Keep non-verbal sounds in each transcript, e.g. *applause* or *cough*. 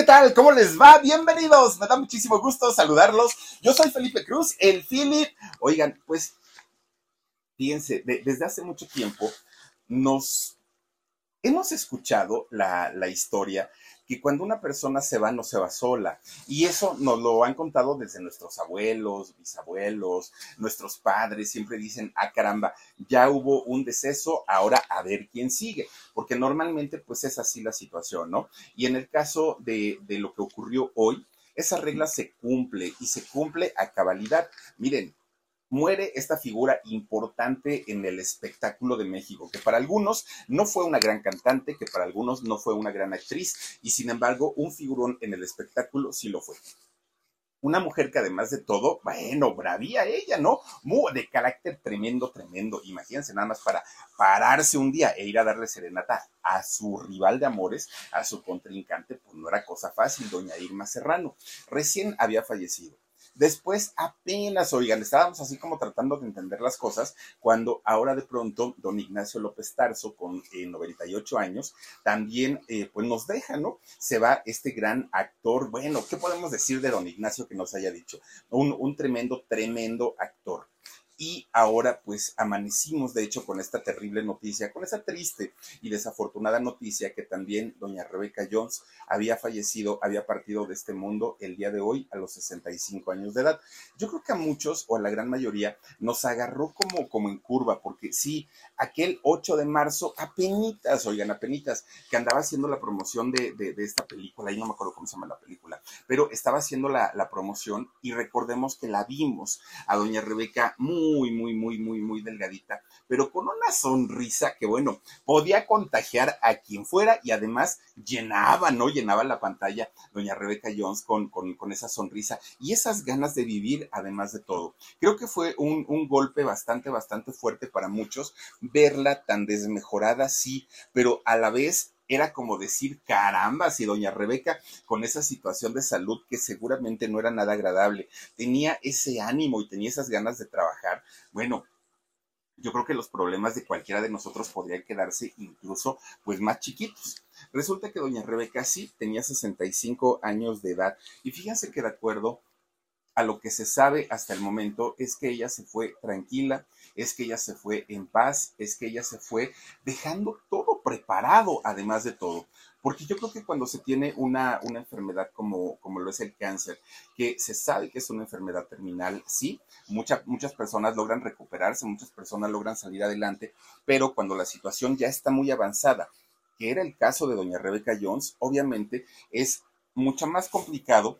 ¿qué tal? ¿Cómo les va? Bienvenidos. Me da muchísimo gusto saludarlos. Yo soy Felipe Cruz, el Philip. Oigan, pues, fíjense, desde hace mucho tiempo nos hemos escuchado la, la historia que cuando una persona se va, no se va sola. Y eso nos lo han contado desde nuestros abuelos, bisabuelos, nuestros padres, siempre dicen, ah, caramba, ya hubo un deceso, ahora a ver quién sigue. Porque normalmente pues es así la situación, ¿no? Y en el caso de, de lo que ocurrió hoy, esa regla se cumple y se cumple a cabalidad. Miren, muere esta figura importante en el espectáculo de México, que para algunos no fue una gran cantante, que para algunos no fue una gran actriz, y sin embargo un figurón en el espectáculo sí lo fue. Una mujer que además de todo, bueno, bravía ella, ¿no? Muy, de carácter tremendo, tremendo. Imagínense nada más para pararse un día e ir a darle serenata a su rival de amores, a su contrincante, pues no era cosa fácil, doña Irma Serrano. Recién había fallecido Después apenas, oigan, estábamos así como tratando de entender las cosas cuando ahora de pronto don Ignacio López Tarso, con 98 eh, años, también eh, pues nos deja, ¿no? Se va este gran actor, bueno, ¿qué podemos decir de don Ignacio que nos haya dicho? Un, un tremendo, tremendo actor y ahora pues amanecimos de hecho con esta terrible noticia, con esa triste y desafortunada noticia que también doña Rebeca Jones había fallecido, había partido de este mundo el día de hoy a los 65 años de edad. Yo creo que a muchos o a la gran mayoría nos agarró como, como en curva, porque sí, aquel 8 de marzo, apenitas, oigan, apenitas, que andaba haciendo la promoción de, esta película, y no me acuerdo cómo se llama la película, pero estaba haciendo la, la promoción y recordemos que la vimos a doña Rebeca muy muy, muy, muy, muy, muy delgadita, pero con una sonrisa que, bueno, podía contagiar a quien fuera y además llenaba, ¿no? Llenaba la pantalla doña Rebeca Jones con, con, con esa sonrisa y esas ganas de vivir, además de todo. Creo que fue un, un golpe bastante, bastante fuerte para muchos verla tan desmejorada, sí, pero a la vez era como decir, caramba, si doña Rebeca con esa situación de salud que seguramente no era nada agradable, tenía ese ánimo y tenía esas ganas de trabajar, bueno, yo creo que los problemas de cualquiera de nosotros podrían quedarse incluso pues más chiquitos. Resulta que doña Rebeca sí tenía 65 años de edad y fíjense que de acuerdo a lo que se sabe hasta el momento es que ella se fue tranquila, es que ella se fue en paz, es que ella se fue dejando todo preparado, además de todo. Porque yo creo que cuando se tiene una, una enfermedad como, como lo es el cáncer, que se sabe que es una enfermedad terminal, sí, muchas personas logran recuperarse, muchas personas logran salir adelante, pero cuando la situación ya está muy avanzada, que era el caso de doña Rebecca Jones, obviamente es mucho más complicado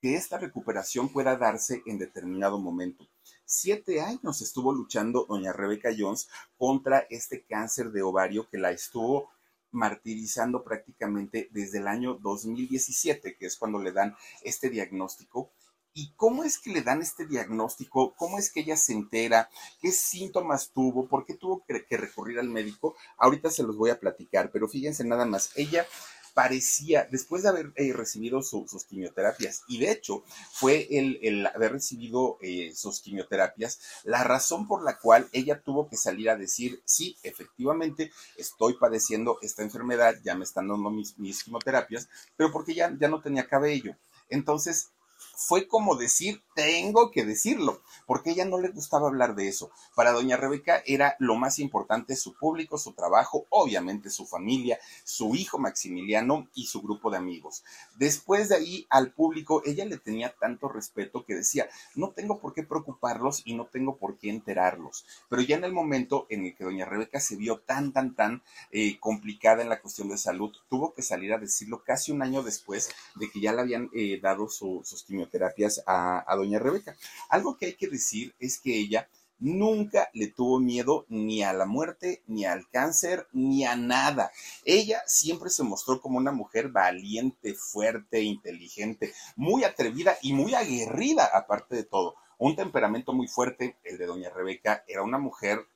que esta recuperación pueda darse en determinado momento. Siete años estuvo luchando doña Rebeca Jones contra este cáncer de ovario que la estuvo martirizando prácticamente desde el año 2017, que es cuando le dan este diagnóstico. ¿Y cómo es que le dan este diagnóstico? ¿Cómo es que ella se entera? ¿Qué síntomas tuvo? ¿Por qué tuvo que, recurrir al médico? Ahorita se los voy a platicar, pero fíjense nada más. Ella parecía, después de haber eh, recibido sus quimioterapias, y de hecho fue el, haber recibido eh, sus quimioterapias la razón por la cual ella tuvo que salir a decir, sí, efectivamente, estoy padeciendo esta enfermedad, ya me están dando mis, mis quimioterapias, pero porque ya, ya no tenía cabello. Entonces, fue como decir, tengo que decirlo, porque ella no le gustaba hablar de eso. Para doña Rebeca era lo más importante su público, su trabajo, obviamente su familia, su hijo Maximiliano y su grupo de amigos. Después de ahí al público, ella le tenía tanto respeto que decía, no tengo por qué preocuparlos y no tengo por qué enterarlos. Pero ya en el momento en el que doña Rebeca se vio tan, tan, tan eh, complicada en la cuestión de salud, tuvo que salir a decirlo casi un año después de que ya le habían eh, dado sus quimioterapias a, a doña Rebeca. Algo que hay que decir es que ella nunca le tuvo miedo ni a la muerte, ni al cáncer, ni a nada. Ella siempre se mostró como una mujer valiente, fuerte, inteligente, muy atrevida y muy aguerrida, aparte de todo. Un temperamento muy fuerte, el de doña Rebeca, era una mujer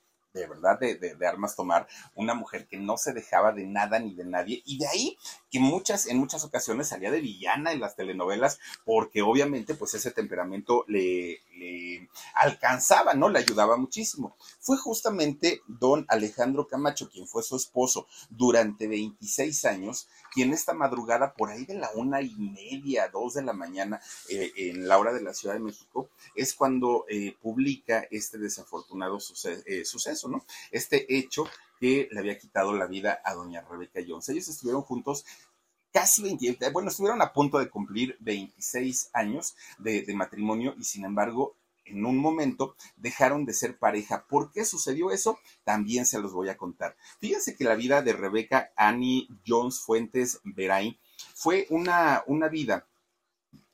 de verdad de, de, armas tomar, una mujer que no se dejaba de nada ni de nadie, y de ahí que muchas, en muchas ocasiones salía de villana en las telenovelas, porque obviamente pues ese temperamento le, le alcanzaba, ¿no? Le ayudaba muchísimo. Fue justamente don Alejandro Camacho, quien fue su esposo durante 26 años, y en esta madrugada, por ahí de la una y media, dos de la mañana, eh, en la hora de la Ciudad de México, es cuando eh, publica este desafortunado eh, suceso, ¿no? Este hecho que le había quitado la vida a doña Rebeca Jones. Ellos estuvieron juntos casi 20, bueno, estuvieron a punto de cumplir 26 años de, de matrimonio y sin embargo en un momento dejaron de ser pareja. ¿Por qué sucedió eso? También se los voy a contar. Fíjense que la vida de Rebeca Annie Jones Fuentes Verain fue una, una vida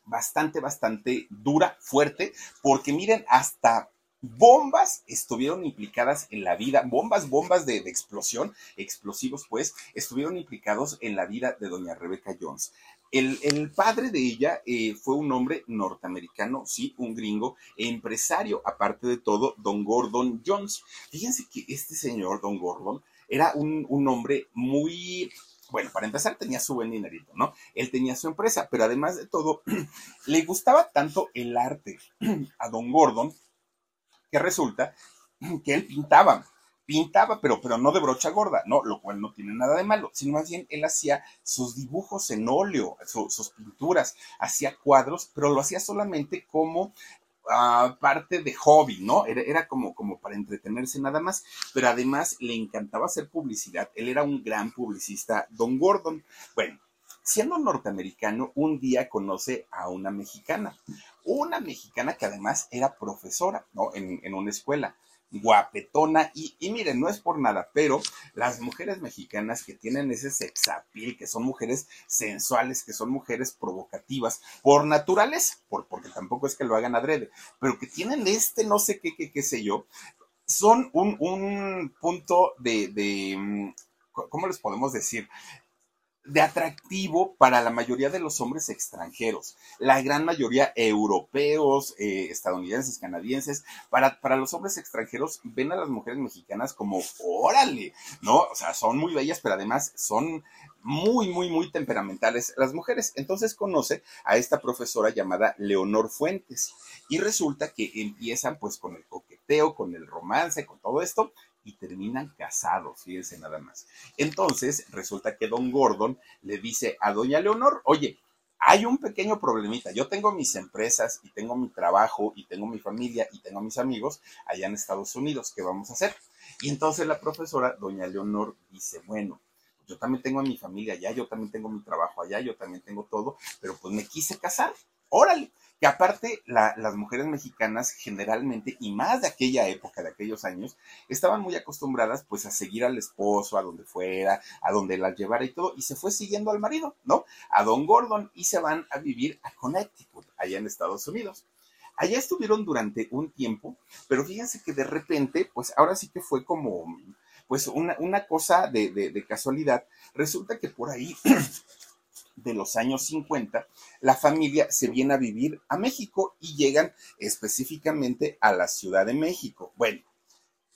bastante, bastante dura, fuerte, porque miren, hasta bombas estuvieron implicadas en la vida, bombas, bombas de, de, explosión, explosivos pues, estuvieron implicados en la vida de doña Rebeca Jones. El, padre de ella eh, fue un hombre norteamericano, sí, un gringo, empresario, aparte de todo, don Gordon Jones. Fíjense que este señor, don Gordon, era un, un hombre muy bueno, para empezar tenía su buen dinerito, ¿no? Él tenía su empresa, pero además de todo, *clears throat* le gustaba tanto el arte *clears throat* a don Gordon que resulta *clears throat* que él pintaba pintaba, pero, pero no de brocha gorda, ¿no? Lo cual no tiene nada de malo, sino más bien él hacía sus dibujos en óleo, sus pinturas, hacía cuadros, pero lo hacía solamente como uh, parte de hobby, ¿no? Era, era, como, como para entretenerse nada más, pero además le encantaba hacer publicidad, él era un gran publicista, Don Gordon. Bueno, siendo norteamericano, un día conoce a una mexicana, una mexicana que además era profesora, ¿no? En, en una escuela guapetona. Y, miren, no es por nada, pero las mujeres mexicanas que tienen ese sexapil, que son mujeres sensuales, que son mujeres provocativas, por naturaleza, por, porque tampoco es que lo hagan adrede, pero que tienen este no sé qué, qué, qué sé yo, son un, un punto de, de, mm, ¿cómo les podemos decir? De atractivo para la mayoría de los hombres extranjeros, la gran mayoría europeos, eh, estadounidenses, canadienses, para, para los hombres extranjeros ven a las mujeres mexicanas como, órale, ¿no? O sea, son muy bellas, pero además son muy, muy, muy temperamentales las mujeres. Entonces conoce a esta profesora llamada Leonor Fuentes y resulta que empiezan pues con el coqueteo, con el romance, con todo esto y terminan casados, fíjense nada más. Entonces, resulta que don Gordon le dice a doña Leonor, oye, hay un pequeño problemita. Yo tengo mis empresas y tengo mi trabajo y tengo mi familia y tengo mis amigos allá en Estados Unidos. ¿Qué vamos a hacer? Y entonces la profesora, doña Leonor, dice, bueno, yo también tengo a mi familia allá, yo también tengo mi trabajo allá, yo también tengo todo, pero pues me quise casar. Órale, que aparte la, las mujeres mexicanas generalmente, y más de aquella época, de aquellos años, estaban muy acostumbradas pues a seguir al esposo, a donde fuera, a donde las llevara y todo, y se fue siguiendo al marido, ¿no? A Don Gordon, y se van a vivir a Connecticut, allá en Estados Unidos. Allá estuvieron durante un tiempo, pero fíjense que de repente, pues ahora sí que fue como, pues una, cosa de, de casualidad. Resulta que por ahí de los años 50, la familia se viene a vivir a México y llegan específicamente a la Ciudad de México. Bueno,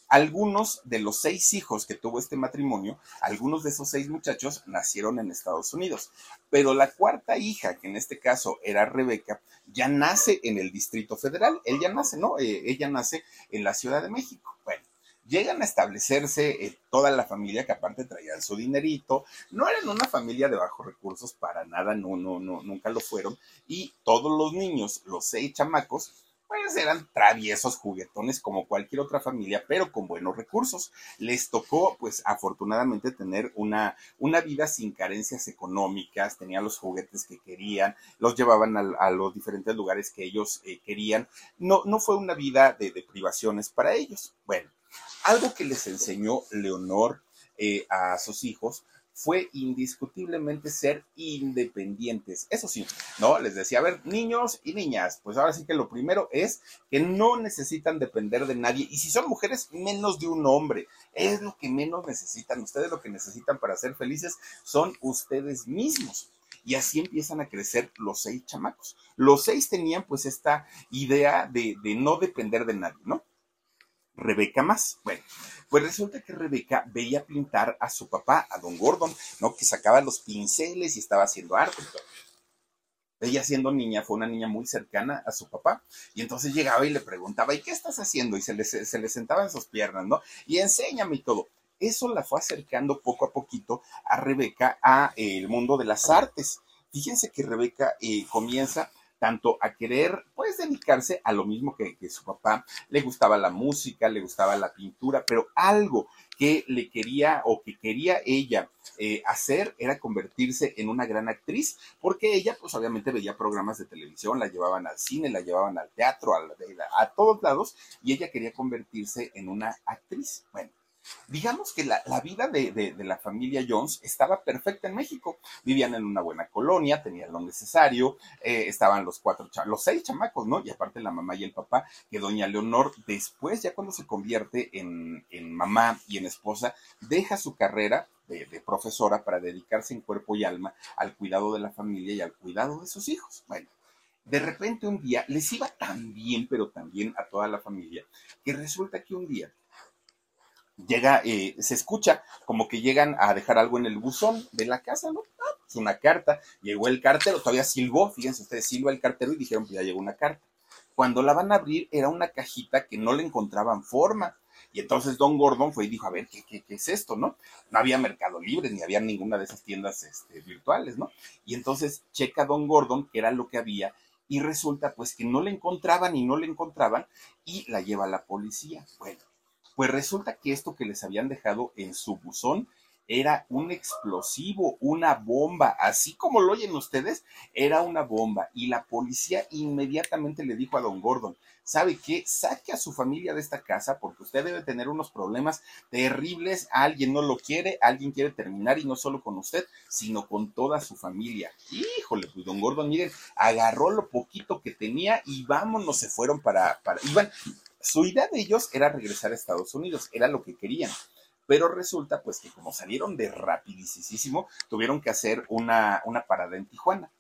algunos de los seis hijos que tuvo este matrimonio, algunos de esos seis muchachos nacieron en Estados Unidos, pero la cuarta hija, que en este caso era Rebeca, ya nace en el Distrito Federal, ella nace, ¿no? Eh, ella nace en la Ciudad de México. Bueno, llegan a establecerse eh, toda la familia que aparte traían su dinerito, no eran una familia de bajos recursos para nada, no, no, no, nunca lo fueron, y todos los niños, los seis chamacos, pues eran traviesos, juguetones como cualquier otra familia, pero con buenos recursos. Les tocó, pues afortunadamente, tener una, una vida sin carencias económicas, tenían los juguetes que querían, los llevaban a, los diferentes lugares que ellos eh, querían. No, no fue una vida de privaciones para ellos. Bueno, algo que les enseñó Leonor eh, a sus hijos fue indiscutiblemente ser independientes. Eso sí, ¿no? Les decía, a ver, niños y niñas, pues ahora sí que lo primero es que no necesitan depender de nadie. Y si son mujeres, menos de un hombre. Es lo que menos necesitan. Ustedes lo que necesitan para ser felices son ustedes mismos. Y así empiezan a crecer los seis chamacos. Los seis tenían pues esta idea de, de no depender de nadie, ¿no? Rebeca más. Bueno, pues resulta que Rebeca veía pintar a su papá, a don Gordon, ¿no? Que sacaba los pinceles y estaba haciendo arte. Ella siendo niña fue una niña muy cercana a su papá y entonces llegaba y le preguntaba, ¿y qué estás haciendo? Y se le, se le sentaba en sus piernas, ¿no? Y enséñame y todo. eso la fue acercando poco a poquito a Rebeca a eh, el mundo de las artes. Fíjense que Rebeca eh, comienza tanto a querer, pues, dedicarse a lo mismo que, su papá. Le gustaba la música, le gustaba la pintura, pero algo que le quería o que quería ella eh, hacer era convertirse en una gran actriz, porque ella, pues, obviamente veía programas de televisión, la llevaban al cine, la llevaban al teatro, a, a todos lados, y ella quería convertirse en una actriz. Bueno, Digamos que la, vida de, la familia Jones estaba perfecta en México. Vivían en una buena colonia, tenían lo necesario, eh, estaban los cuatro, los seis chamacos, ¿no? Y aparte la mamá y el papá, que doña Leonor, después, ya cuando se convierte en, mamá y en esposa, deja su carrera de, de, profesora para dedicarse en cuerpo y alma al cuidado de la familia y al cuidado de sus hijos. Bueno, de repente un día les iba tan bien, pero tan bien a toda la familia, que resulta que un día llega, eh, se escucha como que llegan a dejar algo en el buzón de la casa, ¿no? Ah, es pues una carta, llegó el cartero, todavía silbó, fíjense ustedes, silba el cartero y dijeron, pues ya llegó una carta. Cuando la van a abrir era una cajita que no le encontraban forma. Y entonces Don Gordon fue y dijo, a ver, ¿qué, qué, es esto, no? No había Mercado Libre, ni había ninguna de esas tiendas este, virtuales, ¿no? Y entonces checa Don Gordon qué era lo que había y resulta pues que no le encontraban y no le encontraban y la lleva la policía. Bueno, pues resulta que esto que les habían dejado en su buzón era un explosivo, una bomba, así como lo oyen ustedes, era una bomba. Y la policía inmediatamente le dijo a don Gordon, ¿sabe qué? Saque a su familia de esta casa porque usted debe tener unos problemas terribles, alguien no lo quiere, alguien quiere terminar y no solo con usted, sino con toda su familia. Híjole, pues don Gordon, miren, agarró lo poquito que tenía y vámonos, se fueron para, para, iban, su idea de ellos era regresar a Estados Unidos, era lo que querían. Pero resulta pues que como salieron de rapidísimo, tuvieron que hacer una, una parada en Tijuana.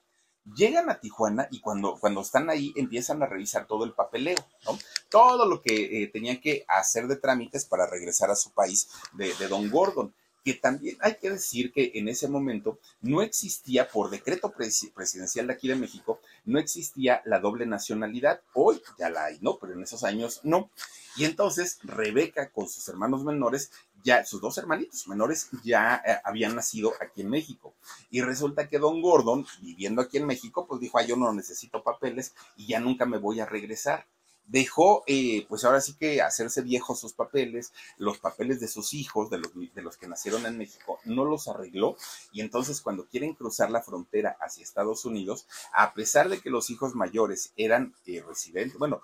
Llegan a Tijuana y cuando, cuando están ahí empiezan a revisar todo el papeleo, ¿no? Todo lo que eh, tenían que hacer de trámites para regresar a su país de, de Don Gordon que también hay que decir que en ese momento no existía, por decreto presidencial de aquí de México, no existía la doble nacionalidad. Hoy ya la hay, ¿no? Pero en esos años no. Y entonces Rebeca con sus hermanos menores, ya sus dos hermanitos menores ya eh, habían nacido aquí en México. Y resulta que Don Gordon, viviendo aquí en México, pues dijo, ah, yo no necesito papeles y ya nunca me voy a regresar dejó, eh, pues ahora sí que hacerse viejos sus papeles, los papeles de sus hijos, de los, de los que nacieron en México, no los arregló y entonces cuando quieren cruzar la frontera hacia Estados Unidos, a pesar de que los hijos mayores eran eh, residentes, bueno,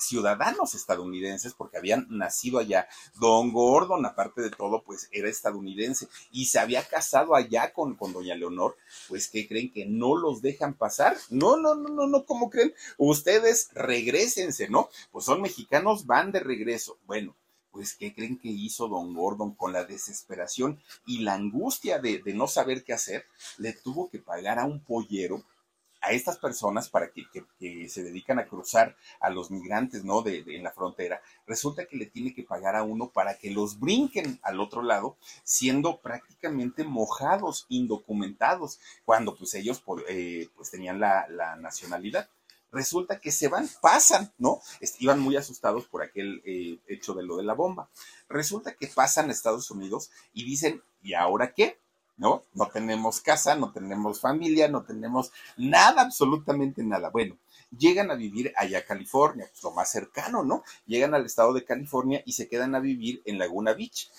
ciudadanos estadounidenses porque habían nacido allá. Don Gordon, aparte de todo, pues era estadounidense y se había casado allá con, con doña Leonor, pues ¿qué creen que no los dejan pasar? No, no, no, no, no, ¿cómo creen? Ustedes regresense, ¿no? Pues son mexicanos, van de regreso. Bueno, pues ¿qué creen que hizo don Gordon con la desesperación y la angustia de, de no saber qué hacer? Le tuvo que pagar a un pollero a estas personas para que, se dedican a cruzar a los migrantes, ¿no? De, en la frontera, resulta que le tiene que pagar a uno para que los brinquen al otro lado, siendo prácticamente mojados, indocumentados, cuando pues ellos eh, pues tenían la, nacionalidad resulta que se van, pasan, ¿no? Iban muy asustados por aquel eh, hecho de lo de la bomba. Resulta que pasan a Estados Unidos y dicen, ¿y ahora qué? ¿No? No tenemos casa, no tenemos familia, no tenemos nada, absolutamente nada. Bueno, llegan a vivir allá California, pues lo más cercano, ¿no? Llegan al estado de California y se quedan a vivir en Laguna Beach.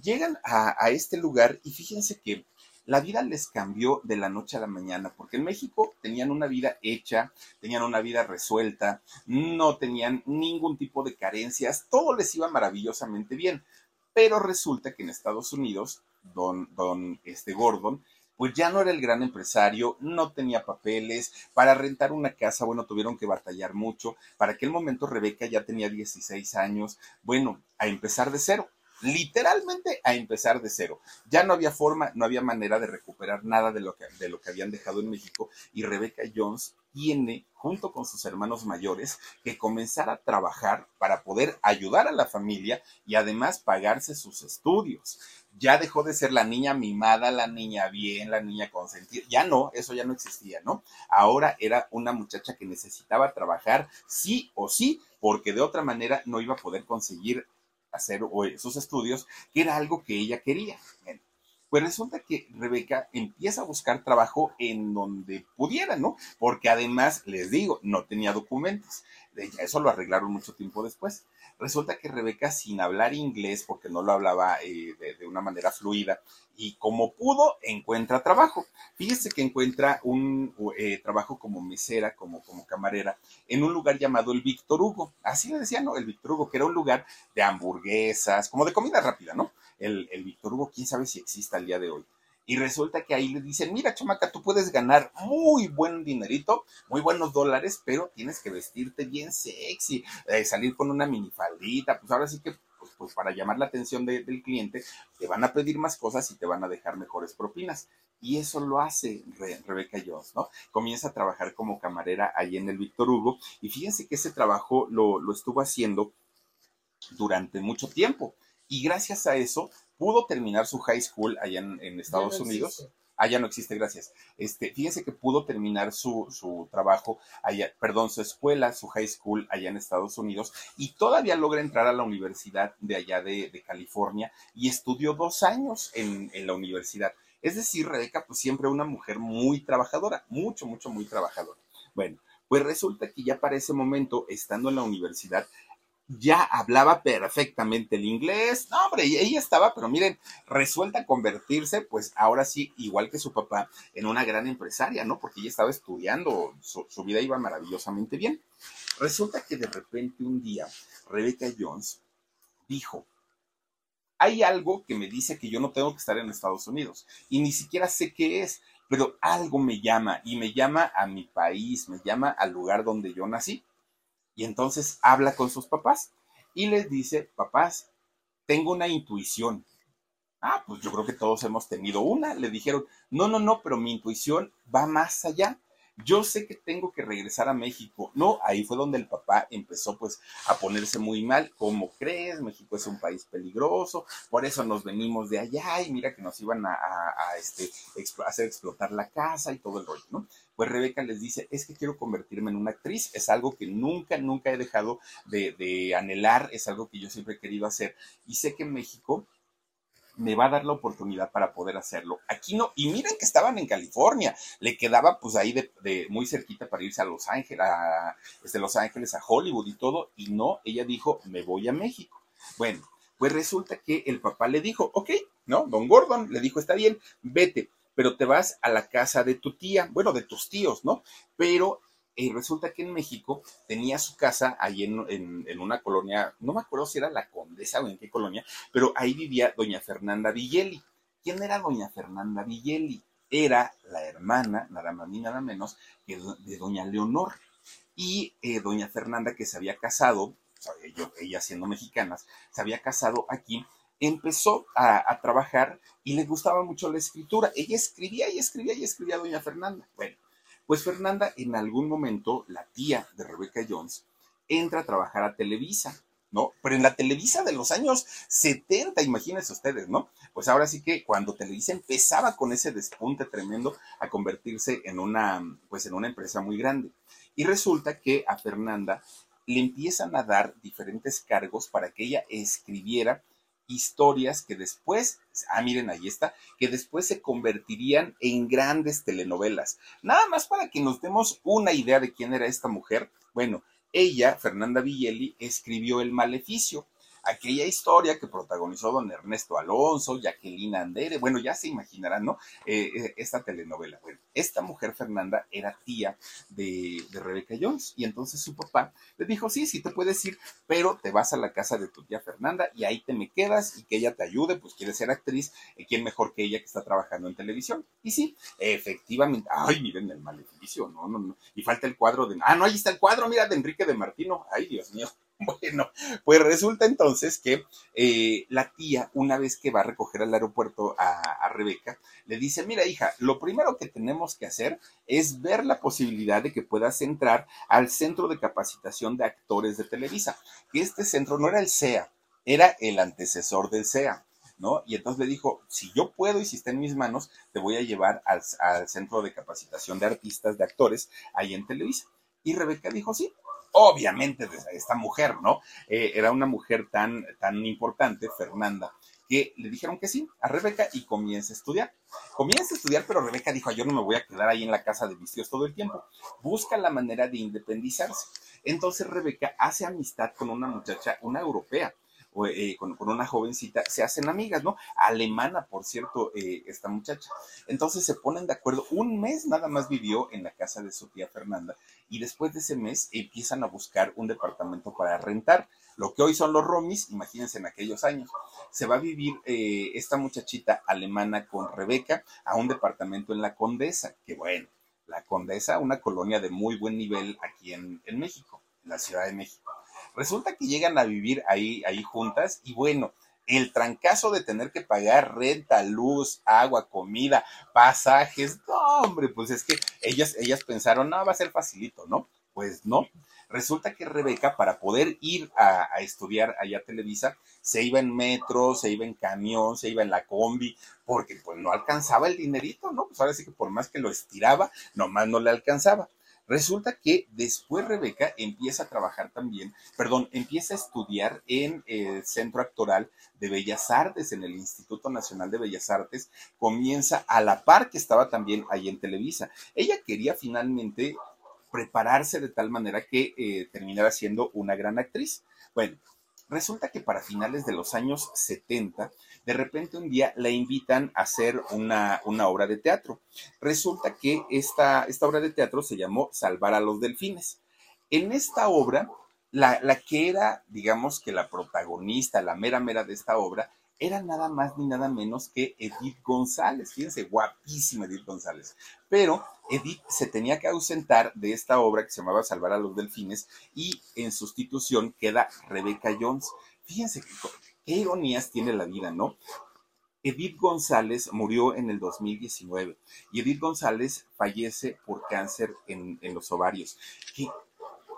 Llegan a este lugar y fíjense que la vida les cambió de la noche a la mañana, porque en México tenían una vida hecha, tenían una vida resuelta, no tenían ningún tipo de carencias, todo les iba maravillosamente bien. Pero resulta que en Estados Unidos don, don este Gordon, pues ya no era el gran empresario, no tenía papeles, para rentar una casa, bueno, tuvieron que batallar mucho, para aquel momento Rebeca ya tenía 16 años, bueno, a empezar de cero, literalmente a empezar de cero. Ya no había forma, no había manera de recuperar nada de lo que, de lo que habían dejado en México y Rebeca Jones tiene, junto con sus hermanos mayores, que comenzar a trabajar para poder ayudar a la familia y además pagarse sus estudios ya dejó de ser la niña mimada, la niña bien, la niña consentida. Ya no, eso ya no existía, ¿no? Ahora era una muchacha que necesitaba trabajar sí o sí, porque de otra manera no iba a poder conseguir hacer sus estudios, que era algo que ella quería. Pues resulta que Rebeca empieza a buscar trabajo en donde pudiera, ¿no? Porque además, les digo, no tenía documentos. Eso lo arreglaron mucho tiempo después. Resulta que Rebeca, sin hablar inglés, porque no lo hablaba eh, de, una manera fluida, y como pudo, encuentra trabajo. Fíjese que encuentra un eh, trabajo como mesera, como, como camarera, en un lugar llamado el Víctor Hugo. Así le decían, ¿no? El Víctor Hugo, que era un lugar de hamburguesas, como de comida rápida, ¿no? el, el Víctor Hugo, quién sabe si existe al día de hoy. Y resulta que ahí le dicen, mira, chamaca, tú puedes ganar muy buen dinerito, muy buenos dólares, pero tienes que vestirte bien sexy, eh, salir con una minifaldita, pues ahora sí que, pues, para llamar la atención del cliente, te van a pedir más cosas y te van a dejar mejores propinas. Y eso lo hace Rebeca Jones, ¿no? Comienza a trabajar como camarera ahí en el Víctor Hugo y fíjense que ese trabajo lo, lo estuvo haciendo durante mucho tiempo y gracias a eso pudo terminar su high school allá en, Estados Unidos. Allá no existe, gracias. Este, fíjense que pudo terminar su, su, trabajo allá, perdón, su escuela, su high school allá en Estados Unidos y todavía logra entrar a la universidad de allá de, de California y estudió dos años en, en, la universidad. Es decir, Rebeca, pues siempre una mujer muy trabajadora, mucho, mucho, muy trabajadora. Bueno, pues resulta que ya para ese momento, estando en la universidad, ya hablaba perfectamente el inglés. No, hombre, ella estaba, pero miren, resuelta a convertirse, pues ahora sí, igual que su papá, en una gran empresaria, ¿no? Porque ella estaba estudiando, su, vida iba maravillosamente bien. Resulta que de repente un día, Rebecca Jones dijo, hay algo que me dice que yo no tengo que estar en Estados Unidos y ni siquiera sé qué es, pero algo me llama y me llama a mi país, me llama al lugar donde yo nací. Y entonces habla con sus papás y les dice, papás, tengo una intuición. Ah, pues yo creo que todos hemos tenido una. Le dijeron, no, no, no, pero mi intuición va más allá yo sé que tengo que regresar a México. No, ahí fue donde el papá empezó pues a ponerse muy mal. ¿Cómo crees? México es un país peligroso, por eso nos venimos de allá y mira que nos iban a, este, hacer explotar la casa y todo el rollo, ¿no? Pues Rebeca les dice, es que quiero convertirme en una actriz, es algo que nunca, nunca he dejado de, de anhelar, es algo que yo siempre he querido hacer y sé que en México me va a dar la oportunidad para poder hacerlo. Aquí no, y miren que estaban en California, le quedaba pues ahí de, muy cerquita para irse a Los Ángeles, a, desde Los Ángeles a Hollywood y todo, y no, ella dijo, me voy a México. Bueno, pues resulta que el papá le dijo, ok, ¿no? Don Gordon le dijo, está bien, vete, pero te vas a la casa de tu tía, bueno, de tus tíos, ¿no? Pero y resulta que en México tenía su casa ahí en, una colonia, no me acuerdo si era la Condesa o en qué colonia, pero ahí vivía doña Fernanda Villeli. ¿Quién era doña Fernanda Villeli? Era la hermana, nada más ni nada menos, que de doña Leonor. Y eh, doña Fernanda, que se había casado, ella siendo mexicanas, se había casado aquí, empezó a, a trabajar y le gustaba mucho la escritura. Ella escribía y escribía y escribía a doña Fernanda. Bueno, pues Fernanda, en algún momento, la tía de Rebecca Jones, entra a trabajar a Televisa, ¿no? Pero en la Televisa de los años 70, imagínense ustedes, ¿no? Pues ahora sí que cuando Televisa empezaba con ese despunte tremendo a convertirse en una, pues en una empresa muy grande. Y resulta que a Fernanda le empiezan a dar diferentes cargos para que ella escribiera historias que después, ah, miren, ahí está, que después se convertirían en grandes telenovelas. Nada más para que nos demos una idea de quién era esta mujer. Bueno, ella, Fernanda Villeli, escribió El Maleficio aquella historia que protagonizó don Ernesto Alonso, Jacqueline Andere, bueno, ya se imaginarán, ¿no? Eh, eh, esta telenovela. Bueno, esta mujer Fernanda era tía de, Rebeca Jones y entonces su papá le dijo, sí, sí te puedes ir, pero te vas a la casa de tu tía Fernanda y ahí te me quedas y que ella te ayude, pues quiere ser actriz, eh, ¿quién mejor que ella que está trabajando en televisión? Y sí, efectivamente, ay, miren el maleficio, no, no, no, y falta el cuadro de, ah, no, ahí está el cuadro, mira, de Enrique de Martino, ay, Dios mío. Bueno, pues resulta entonces que eh, la tía, una vez que va a recoger al aeropuerto a, Rebeca, le dice, mira hija, lo primero que tenemos que hacer es ver la posibilidad de que puedas entrar al Centro de Capacitación de Actores de Televisa, que este centro no era el CEA, era el antecesor del CEA. ¿No? Y entonces le dijo, si yo puedo y si está en mis manos, te voy a llevar al, al centro de capacitación de artistas, de actores, ahí en Televisa. Y Rebeca dijo, sí, obviamente de esta mujer, ¿no? Eh, era una mujer tan, tan importante, Fernanda, que le dijeron que sí a Rebeca y comienza a estudiar. Comienza a estudiar, pero Rebeca dijo, yo no me voy a quedar ahí en la casa de vicios todo el tiempo. Busca la manera de independizarse. Entonces Rebeca hace amistad con una muchacha, una europea, eh, con, una jovencita, se hacen amigas, ¿no? Alemana, por cierto, eh, esta muchacha. Entonces se ponen de acuerdo. Un mes nada más vivió en la casa de su tía Fernanda y después de ese mes empiezan a buscar un departamento para rentar. Lo que hoy son los romis, imagínense en aquellos años. Se va a vivir eh, esta muchachita alemana con Rebeca a un departamento en la Condesa, que bueno, la Condesa, una colonia de muy buen nivel aquí en, en México, en la Ciudad de México. Resulta que llegan a vivir ahí, ahí juntas y bueno, el trancazo de tener que pagar renta, luz, agua, comida, pasajes, no, hombre, pues es que ellas, ellas pensaron, no, va a ser facilito, ¿no? Pues no. Resulta que Rebeca, para poder ir a, estudiar allá a Televisa, se iba en metro, se iba en camión, se iba en la combi, porque pues no alcanzaba el dinerito, ¿no? Pues ahora sí que por más que lo estiraba, nomás no le alcanzaba. Resulta que después Rebeca empieza a trabajar también, perdón, empieza a estudiar en el Centro Actoral de Bellas Artes, en el Instituto Nacional de Bellas Artes, comienza a la par que estaba también ahí en Televisa. Ella quería finalmente prepararse de tal manera que eh, terminara siendo una gran actriz. Bueno, resulta que para finales de los años 70, de repente un día la invitan a hacer una, una obra de teatro. Resulta que esta, esta, obra de teatro se llamó Salvar a los Delfines. En esta obra, la, la que era, digamos que la protagonista, la mera mera de esta obra, era nada más ni nada menos que Edith González. Fíjense, guapísima Edith González. Pero Edith se tenía que ausentar de esta obra que se llamaba Salvar a los Delfines y en sustitución queda Rebecca Jones. Fíjense qué ironías tiene la vida, ¿no? Edith González murió en el 2019 y Edith González fallece por cáncer en, los ovarios. ¿Qué,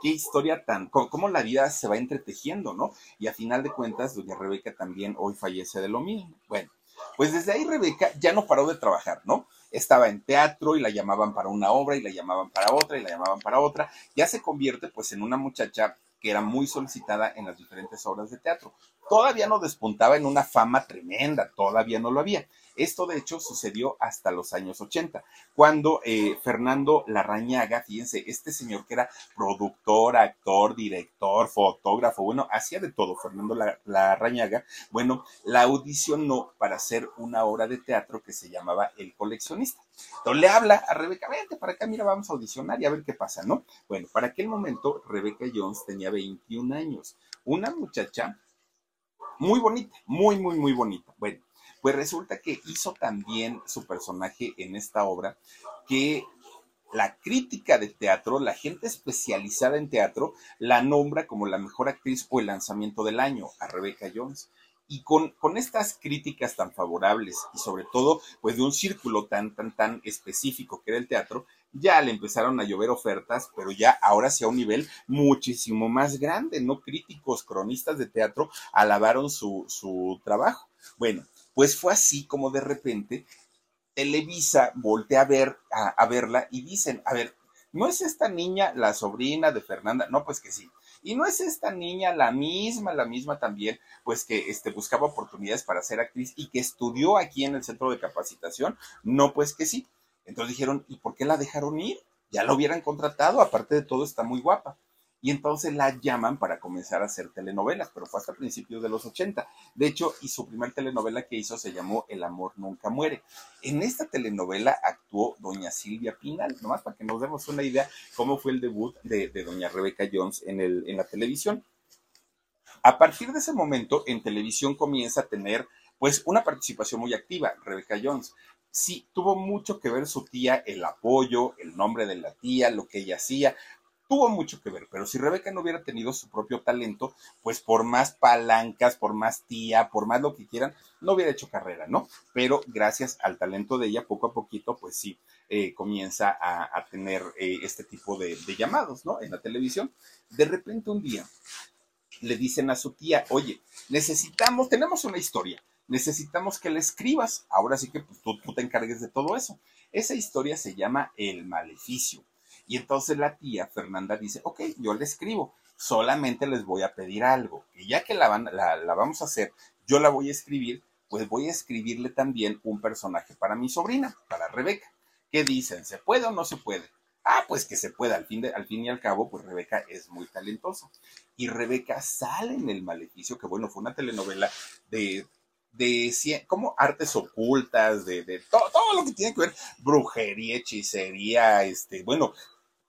qué historia tan, cómo, la vida se va entretejiendo, ¿no? Y a final de cuentas, doña Rebeca también hoy fallece de lo mismo. Bueno, pues desde ahí Rebeca ya no paró de trabajar, ¿no? Estaba en teatro y la llamaban para una obra y la llamaban para otra y la llamaban para otra. Ya se convierte pues en una muchacha que era muy solicitada en las diferentes obras de teatro. Todavía no despuntaba en una fama tremenda, todavía no lo había. Esto de hecho sucedió hasta los años 80, cuando eh, Fernando Larrañaga, fíjense, este señor que era productor, actor, director, fotógrafo, bueno, hacía de todo, Fernando Larrañaga, bueno, la audicionó para hacer una obra de teatro que se llamaba El coleccionista. Entonces le habla a Rebeca, vente para acá, mira, vamos a audicionar y a ver qué pasa, ¿no? Bueno, para aquel momento Rebeca Jones tenía 21 años, una muchacha muy bonita, muy, muy, muy bonita. Bueno, pues resulta que hizo también su personaje en esta obra que la crítica de teatro, la gente especializada en teatro, la nombra como la mejor actriz o el lanzamiento del año a Rebecca Jones. Y con, con, estas críticas tan favorables y sobre todo pues de un círculo tan, tan, tan específico que era el teatro, ya le empezaron a llover ofertas, pero ya ahora sí a un nivel muchísimo más grande, ¿no? Críticos, cronistas de teatro alabaron su, su trabajo. Bueno, pues fue así como de repente Televisa voltea a ver a, verla y dicen, a ver, ¿no es esta niña la sobrina de Fernanda? No, pues que sí. Y no es esta niña la misma, la misma también, pues que este, buscaba oportunidades para ser actriz y que estudió aquí en el centro de capacitación. No, pues que sí. Entonces dijeron, ¿y por qué la dejaron ir? Ya la hubieran contratado, aparte de todo está muy guapa y entonces la llaman para comenzar a hacer telenovelas, pero fue hasta principios de los 80. De hecho, y su primer telenovela que hizo se llamó El amor nunca muere. En esta telenovela actuó doña Silvia Pinal, nomás para que nos demos una idea cómo fue el debut de, doña Rebecca Jones en, el, en la televisión. A partir de ese momento, en televisión comienza a tener pues una participación muy activa, Rebecca Jones. Sí, tuvo mucho que ver su tía, el apoyo, el nombre de la tía, lo que ella hacía, tuvo mucho que ver, pero si Rebeca no hubiera tenido su propio talento, pues por más palancas, por más tía, por más lo que quieran, no hubiera hecho carrera, ¿no? Pero gracias al talento de ella, poco a poquito, pues sí, eh, comienza a, tener eh, este tipo de, de llamados, ¿no? En la televisión. De repente un día le dicen a su tía, oye, necesitamos, tenemos una historia, necesitamos que la escribas. Ahora sí que pues, tú, tú, te encargues de todo eso. Esa historia se llama El Maleficio. Y entonces la tía Fernanda dice, ok, yo le escribo, solamente les voy a pedir algo, y ya que la, van, la, la vamos a hacer, yo la voy a escribir, pues voy a escribirle también un personaje para mi sobrina, para Rebeca. ¿Qué dicen? ¿Se puede o no se puede? Ah, pues que se pueda. Al fin, de, al fin y al cabo, pues Rebeca es muy talentosa. Y Rebeca sale en El Maleficio, que bueno, fue una telenovela de, de como artes ocultas, de, de todo, lo que tiene que ver, brujería, hechicería, este, bueno,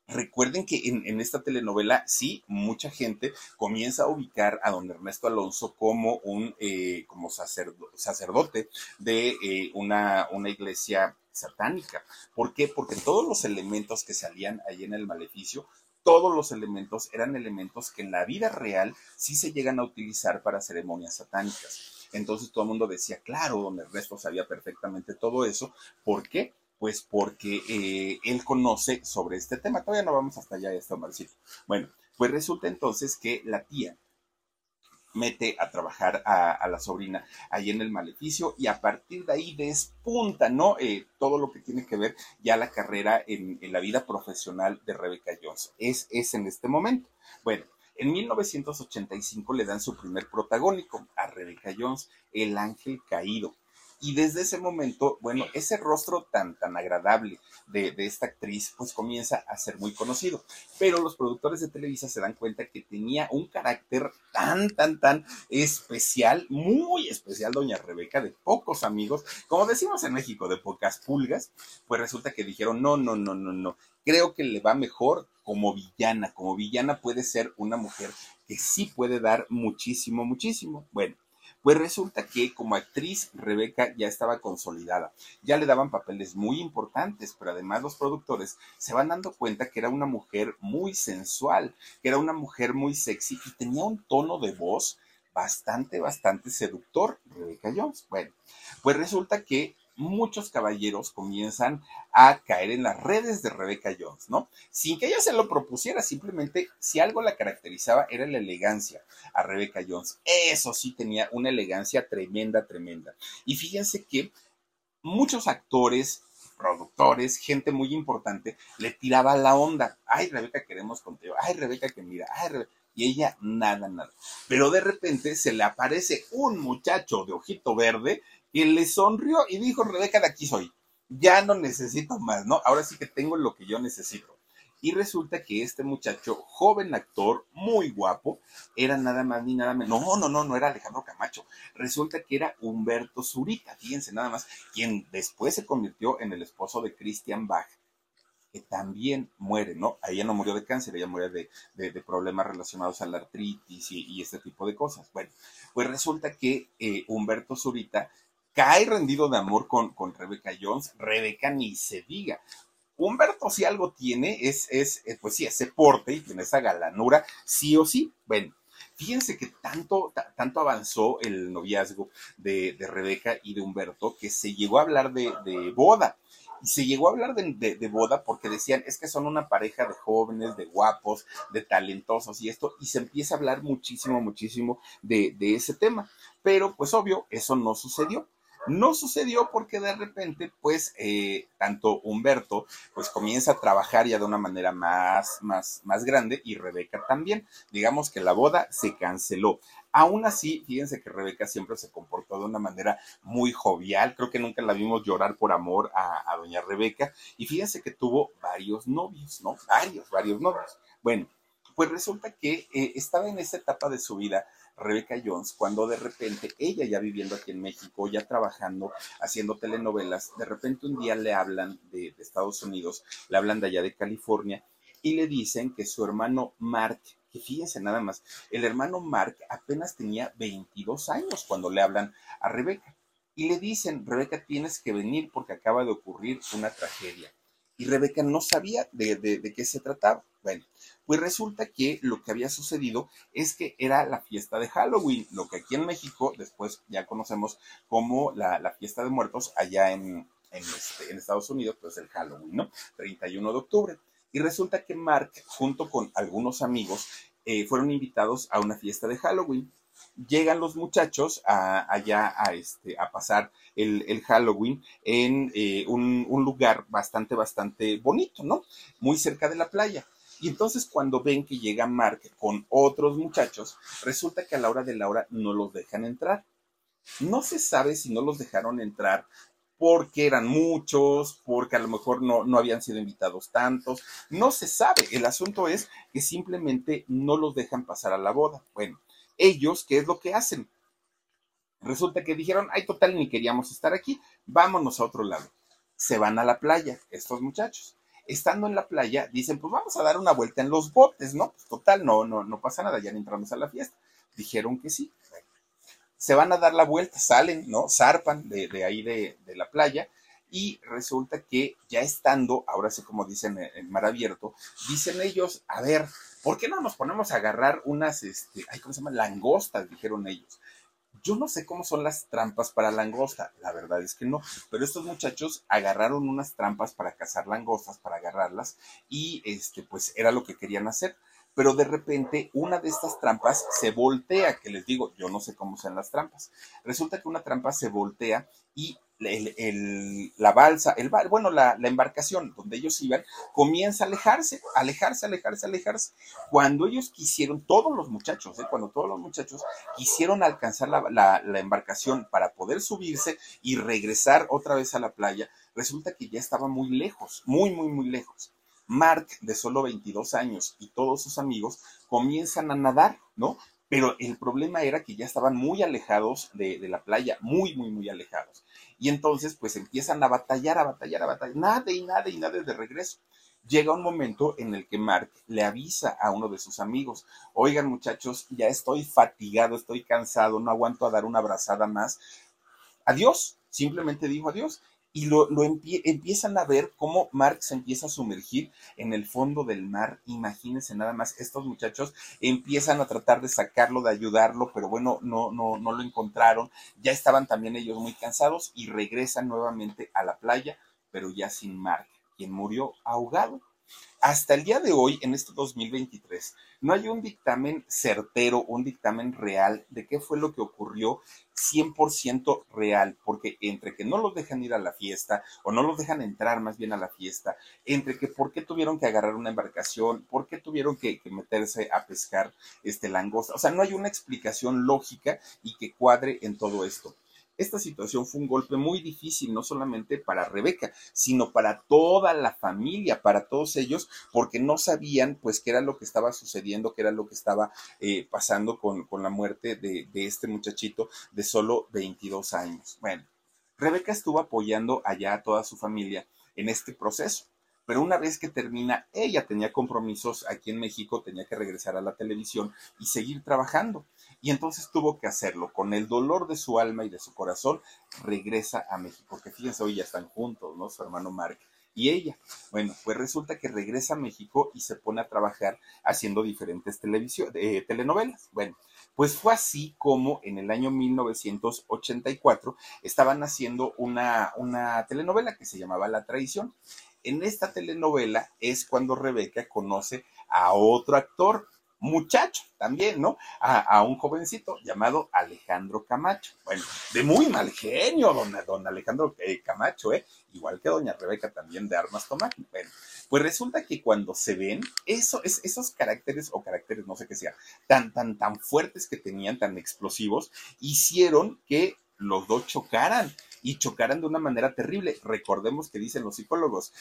Recuerden que en, esta telenovela, sí, mucha gente comienza a ubicar a don Ernesto Alonso como un eh, como sacerdote de eh, una, una iglesia satánica. ¿Por qué? Porque todos los elementos que salían ahí en el maleficio todos los elementos eran elementos que en la vida real sí se llegan a utilizar para ceremonias satánicas. Entonces todo el mundo decía, claro, don Ernesto sabía perfectamente todo eso. ¿Por qué? Pues porque eh, él conoce sobre este tema. Todavía no vamos hasta allá, está Marcito. Bueno, pues resulta entonces que la tía mete a trabajar a, la sobrina ahí en el maleficio y a partir de ahí despunta, ¿no? Eh, todo lo que tiene que ver ya la carrera en, la vida profesional de Rebecca Jones. Es, es en este momento. Bueno, en 1985 le dan su primer protagónico a Rebecca Jones, El Ángel Caído. Y desde ese momento, bueno, ese rostro tan, tan agradable de, esta actriz, pues comienza a ser muy conocido. Pero los productores de Televisa se dan cuenta que tenía un carácter tan, tan, tan especial, muy especial, doña Rebeca, de pocos amigos, como decimos en México, de pocas pulgas, pues resulta que dijeron, no, no, no, no, no, creo que le va mejor como villana, como villana puede ser una mujer que sí puede dar muchísimo, muchísimo. Bueno, pues resulta que como actriz Rebeca ya estaba consolidada, ya le daban papeles muy importantes, pero además los productores se van dando cuenta que era una mujer muy sensual, que era una mujer muy sexy y tenía un tono de voz bastante, bastante seductor, Rebeca Jones. Bueno, pues resulta que muchos caballeros comienzan a caer en las redes de Rebecca Jones, ¿no? Sin que ella se lo propusiera, simplemente si algo la caracterizaba era la elegancia a Rebecca Jones. Eso sí tenía una elegancia tremenda, tremenda. Y fíjense que muchos actores, productores, gente muy importante, le tiraba la onda. Ay, Rebeca, queremos contigo. Ay, Rebeca, que mira. Ay, Rebeca. Y ella nada, nada. Pero de repente se le aparece un muchacho de ojito verde y le sonrió y dijo, Rebeca, de aquí soy. Ya no necesito más, ¿no? Ahora sí que tengo lo que yo necesito. Y resulta que este muchacho, joven actor, muy guapo, era nada más ni nada menos. No, no, no, no era Alejandro Camacho. Resulta que era Humberto Zurita, fíjense nada más, quien después se convirtió en el esposo de Christian Bach, que también muere, ¿no? Ella no murió de cáncer, ella murió de, problemas relacionados a la artritis y, este tipo de cosas. Bueno, pues resulta que eh, Humberto Zurita cae rendido de amor con, con Rebecca Jones, Rebeca ni se diga. Humberto si algo tiene es, es, eh, pues sí, ese porte y tiene esa galanura, sí o sí. Bueno, fíjense que tanto, tanto avanzó el noviazgo de, de, Rebeca y de Humberto que se llegó a hablar de, de boda. Se llegó a hablar de, de, boda porque decían, es que son una pareja de jóvenes, de guapos, de talentosos y esto, y se empieza a hablar muchísimo, muchísimo de, de ese tema. Pero pues obvio, eso no sucedió. No sucedió porque de repente, pues, eh, tanto Humberto, pues comienza a trabajar ya de una manera más, más, más grande y Rebeca también. Digamos que la boda se canceló. Aún así, fíjense que Rebeca siempre se comportó de una manera muy jovial. Creo que nunca la vimos llorar por amor a, doña Rebeca. Y fíjense que tuvo varios novios, ¿no? Varios, varios novios. Bueno, pues resulta que eh, estaba en esa etapa de su vida Rebecca Jones, cuando de repente ella ya viviendo aquí en México, ya trabajando, haciendo telenovelas, de repente un día le hablan de, Estados Unidos, le hablan de allá de California y le dicen que su hermano Mark, que fíjense nada más, el hermano Mark apenas tenía 22 años cuando le hablan a Rebeca y le dicen, Rebeca, tienes que venir porque acaba de ocurrir una tragedia. Y Rebeca no sabía de, de qué se trataba. Bueno, pues resulta que lo que había sucedido es que era la fiesta de Halloween, lo que aquí en México después ya conocemos como la, fiesta de muertos allá en, este, en, Estados Unidos, pues el Halloween, ¿no? 31 de octubre. Y resulta que Mark, junto con algunos amigos, eh, fueron invitados a una fiesta de Halloween. Llegan los muchachos allá a, este, a pasar el, Halloween en eh, un, un, lugar bastante, bastante bonito, ¿no? Muy cerca de la playa. Y entonces cuando ven que llega Mark con otros muchachos, resulta que a la hora de la hora no los dejan entrar. No se sabe si no los dejaron entrar porque eran muchos, porque a lo mejor no, no habían sido invitados tantos, no se sabe. El asunto es que simplemente no los dejan pasar a la boda. Bueno, ellos, ¿qué es lo que hacen? Resulta que dijeron, ay, total, ni queríamos estar aquí, vámonos a otro lado. Se van a la playa, estos muchachos. Estando en la playa, dicen, pues vamos a dar una vuelta en los botes, ¿no? Pues total, no, no, no pasa nada, ya entramos a la fiesta. Dijeron que sí. Se van a dar la vuelta, salen, ¿no? Zarpan de, ahí de, la playa y resulta que ya estando, ahora sí como dicen en mar abierto, dicen ellos, a ver, ¿por qué no nos ponemos a agarrar unas, este, ay, ¿cómo se llama? Langostas, dijeron ellos. Yo no sé cómo son las trampas para langosta, la verdad es que no, pero estos muchachos agarraron unas trampas para cazar langostas, para agarrarlas, y este, pues era lo que querían hacer. Pero de repente una de estas trampas se voltea, que les digo, yo no sé cómo sean las trampas. Resulta que una trampa se voltea y la balsa, el bueno, la, embarcación donde ellos iban, comienza a alejarse, alejarse, alejarse, alejarse. Cuando ellos quisieron, todos los muchachos, ¿eh? cuando todos los muchachos quisieron alcanzar la, la embarcación para poder subirse y regresar otra vez a la playa, resulta que ya estaba muy lejos, muy, muy, muy lejos. Mark, de solo 22 años, y todos sus amigos comienzan a nadar, ¿no? Pero el problema era que ya estaban muy alejados de, la playa, muy, muy, muy alejados. Y entonces, pues empiezan a batallar, a batallar, a batallar, nada y nada y nada de regreso. Llega un momento en el que Mark le avisa a uno de sus amigos, oigan muchachos, ya estoy fatigado, estoy cansado, no aguanto a dar una abrazada más. Adiós, simplemente dijo adiós y lo, empiezan a ver cómo Mark se empieza a sumergir en el fondo del mar. Imagínense nada más, estos muchachos empiezan a tratar de sacarlo, de ayudarlo, pero bueno, no, no, no lo encontraron. Ya estaban también ellos muy cansados y regresan nuevamente a la playa, pero ya sin Mark, quien murió ahogado hasta el día de hoy, en este 2023, no hay un dictamen certero, un dictamen real de qué fue lo que ocurrió 100% real, porque entre que no los dejan ir a la fiesta o no los dejan entrar más bien a la fiesta, entre que por qué tuvieron que agarrar una embarcación, por qué tuvieron que, meterse a pescar este langosta, o sea, no hay una explicación lógica y que cuadre en todo esto esta situación fue un golpe muy difícil, no solamente para Rebeca, sino para toda la familia, para todos ellos, porque no sabían pues qué era lo que estaba sucediendo, qué era lo que estaba eh, pasando con, la muerte de, de este muchachito de solo 22 años. Bueno, Rebeca estuvo apoyando allá a toda su familia en este proceso pero una vez que termina, ella tenía compromisos aquí en México, tenía que regresar a la televisión y seguir trabajando. Y entonces tuvo que hacerlo. Con el dolor de su alma y de su corazón, regresa a México. Que fíjense, hoy ya están juntos, ¿no? Su hermano Mark y ella. Bueno, pues resulta que regresa a México y se pone a trabajar haciendo diferentes eh, telenovelas. Bueno, pues fue así como en el año 1984 estaban haciendo una, una telenovela que se llamaba La Traición en esta telenovela es cuando Rebeca conoce a otro actor, muchacho también, ¿no? A, un jovencito llamado Alejandro Camacho. Bueno, de muy mal genio, don, Alejandro eh, Camacho, ¿eh? Igual que doña Rebeca también de Armas Tomás. Bueno, pues resulta que cuando se ven, eso, es, esos caracteres o caracteres, no sé qué sea, tan, tan, tan fuertes que tenían, tan explosivos, hicieron que los dos chocaran y chocaran de una manera terrible. Recordemos que dicen los psicólogos,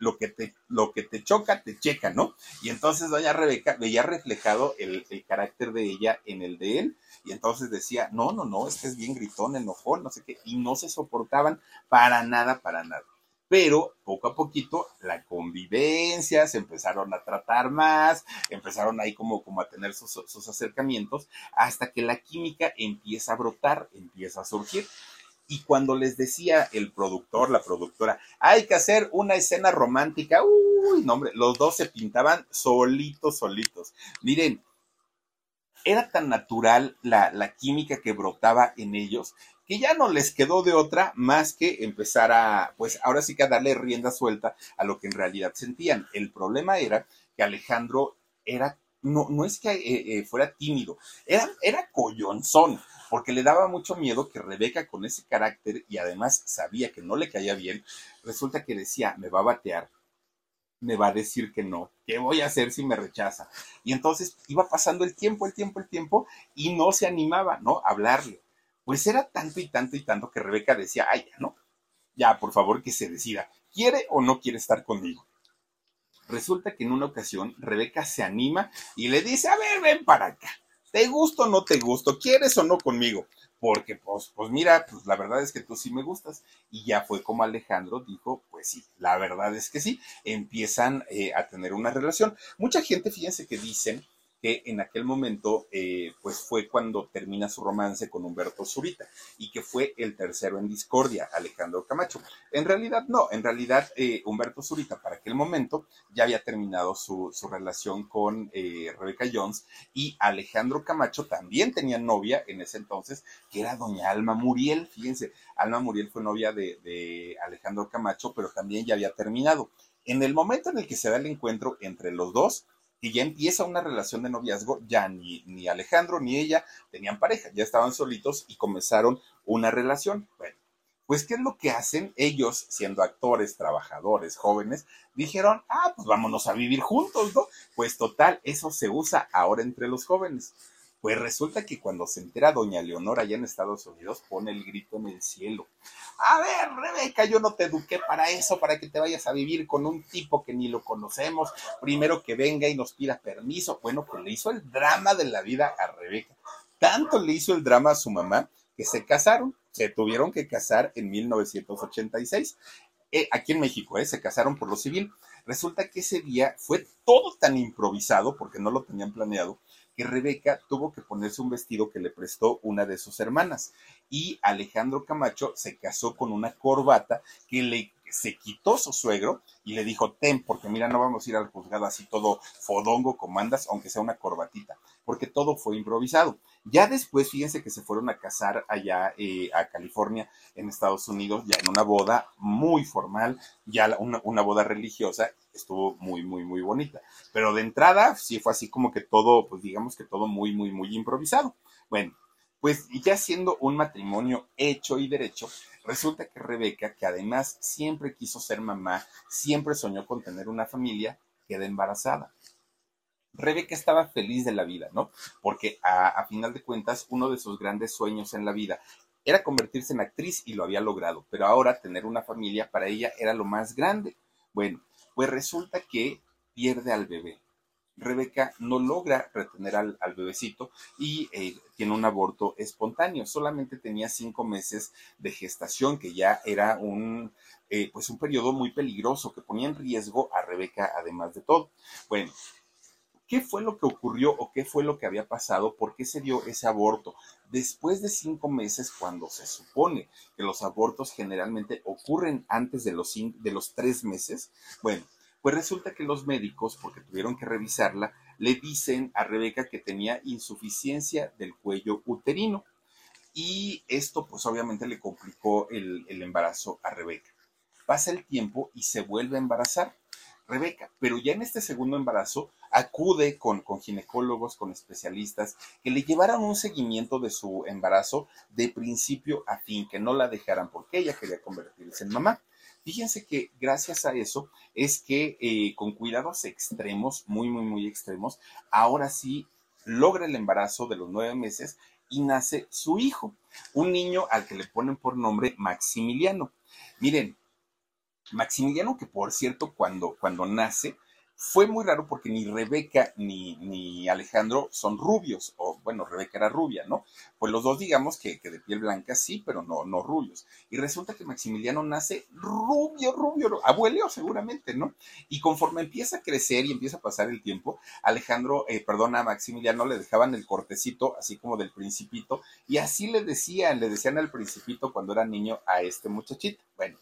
lo que te, lo que te choca, te checa, ¿no? Y entonces doña Rebeca veía reflejado el, carácter de ella en el de él, y entonces decía, no, no, no, este es bien gritón, enojón, no sé qué, y no se soportaban para nada, para nada. Pero poco a poquito la convivencia, se empezaron a tratar más, empezaron ahí como, como a tener sus, sus acercamientos, hasta que la química empieza a brotar, empieza a surgir. Y cuando les decía el productor, la productora, hay que hacer una escena romántica, uy, no hombre, los dos se pintaban solitos, solitos. Miren, era tan natural la, la química que brotaba en ellos que ya no les quedó de otra más que empezar a, pues ahora sí que a darle rienda suelta a lo que en realidad sentían. El problema era que Alejandro era no, no es que eh, eh, fuera tímido, era, era collonzón, porque le daba mucho miedo que Rebeca con ese carácter y además sabía que no le caía bien, resulta que decía, me va a batear, me va a decir que no, ¿qué voy a hacer si me rechaza? Y entonces iba pasando el tiempo, el tiempo, el tiempo y no se animaba, ¿no? A hablarle. Pues era tanto y tanto y tanto que Rebeca decía, ay, ya, ¿no? Ya, por favor, que se decida, ¿quiere o no quiere estar conmigo? Resulta que en una ocasión Rebeca se anima y le dice, a ver, ven para acá. ¿Te gusto o no te gusto? ¿Quieres o no conmigo? Porque, pues, pues mira, pues la verdad es que tú sí me gustas. Y ya fue como Alejandro dijo, pues sí, la verdad es que sí, empiezan eh, a tener una relación. Mucha gente, fíjense que dicen que en aquel momento eh, pues fue cuando termina su romance con Humberto Zurita y que fue el tercero en discordia, Alejandro Camacho. En realidad no, en realidad eh, Humberto Zurita para aquel momento ya había terminado su, relación con eh, Rebeca Jones y Alejandro Camacho también tenía novia en ese entonces que era doña Alma Muriel, fíjense, Alma Muriel fue novia de, de Alejandro Camacho pero también ya había terminado. En el momento en el que se da el encuentro entre los dos, y ya empieza una relación de noviazgo, ya ni, ni Alejandro ni ella tenían pareja, ya estaban solitos y comenzaron una relación. Bueno, pues ¿qué es lo que hacen? Ellos, siendo actores, trabajadores, jóvenes, dijeron, ah, pues vámonos a vivir juntos, ¿no? Pues total, eso se usa ahora entre los jóvenes. Pues resulta que cuando se entera doña Leonor allá en Estados Unidos, pone el grito en el cielo. A ver, Rebeca, yo no te eduqué para eso, para que te vayas a vivir con un tipo que ni lo conocemos. Primero que venga y nos pida permiso. Bueno, pues le hizo el drama de la vida a Rebeca. Tanto le hizo el drama a su mamá que se casaron. Se tuvieron que casar en 1986. Eh, aquí en México, ¿eh? se casaron por lo civil. Resulta que ese día fue todo tan improvisado, porque no lo tenían planeado, que Rebeca tuvo que ponerse un vestido que le prestó una de sus hermanas y Alejandro Camacho se casó con una corbata que le se quitó su suegro y le dijo, ten, porque mira, no vamos a ir al juzgado así todo fodongo como andas, aunque sea una corbatita, porque todo fue improvisado. Ya después, fíjense que se fueron a casar allá eh, a California, en Estados Unidos, ya en una boda muy formal, ya una, una boda religiosa, estuvo muy, muy, muy bonita. Pero de entrada, sí fue así como que todo, pues digamos que todo muy, muy, muy improvisado. Bueno, pues ya siendo un matrimonio hecho y derecho, resulta que Rebeca, que además siempre quiso ser mamá, siempre soñó con tener una familia, queda embarazada. Rebeca estaba feliz de la vida, ¿no? Porque a, a, final de cuentas, uno de sus grandes sueños en la vida era convertirse en actriz y lo había logrado, pero ahora tener una familia para ella era lo más grande. Bueno, pues resulta que pierde al bebé. Rebeca no logra retener al, bebecito y eh, tiene un aborto espontáneo. Solamente tenía cinco meses de gestación, que ya era un, eh, pues un periodo muy peligroso que ponía en riesgo a Rebeca, además de todo. Bueno, ¿qué fue lo que ocurrió o qué fue lo que había pasado? ¿Por qué se dio ese aborto? Después de cinco meses, cuando se supone que los abortos generalmente ocurren antes de los, de los tres meses, bueno, pues resulta que los médicos, porque tuvieron que revisarla, le dicen a Rebeca que tenía insuficiencia del cuello uterino. Y esto pues obviamente le complicó el, el embarazo a Rebeca. Pasa el tiempo y se vuelve a embarazar. Rebeca, pero ya en este segundo embarazo acude con, con, ginecólogos, con especialistas, que le llevaran un seguimiento de su embarazo de principio a fin, que no la dejaran porque ella quería convertirse en mamá. Fíjense que gracias a eso es que eh, con cuidados extremos, muy, muy, muy extremos, ahora sí logra el embarazo de los nueve meses y nace su hijo, un niño al que le ponen por nombre Maximiliano. Miren, Maximiliano, que por cierto, cuando, cuando nace, fue muy raro porque ni Rebeca ni, ni, Alejandro son rubios, o bueno, Rebeca era rubia, ¿no? Pues los dos digamos que, que, de piel blanca sí, pero no, no rubios. Y resulta que Maximiliano nace rubio, rubio, abuelo seguramente, ¿no? Y conforme empieza a crecer y empieza a pasar el tiempo, Alejandro, eh, perdona, a Maximiliano le dejaban el cortecito, así como del principito, y así le decían, le decían al principito cuando era niño a este muchachito. Bueno,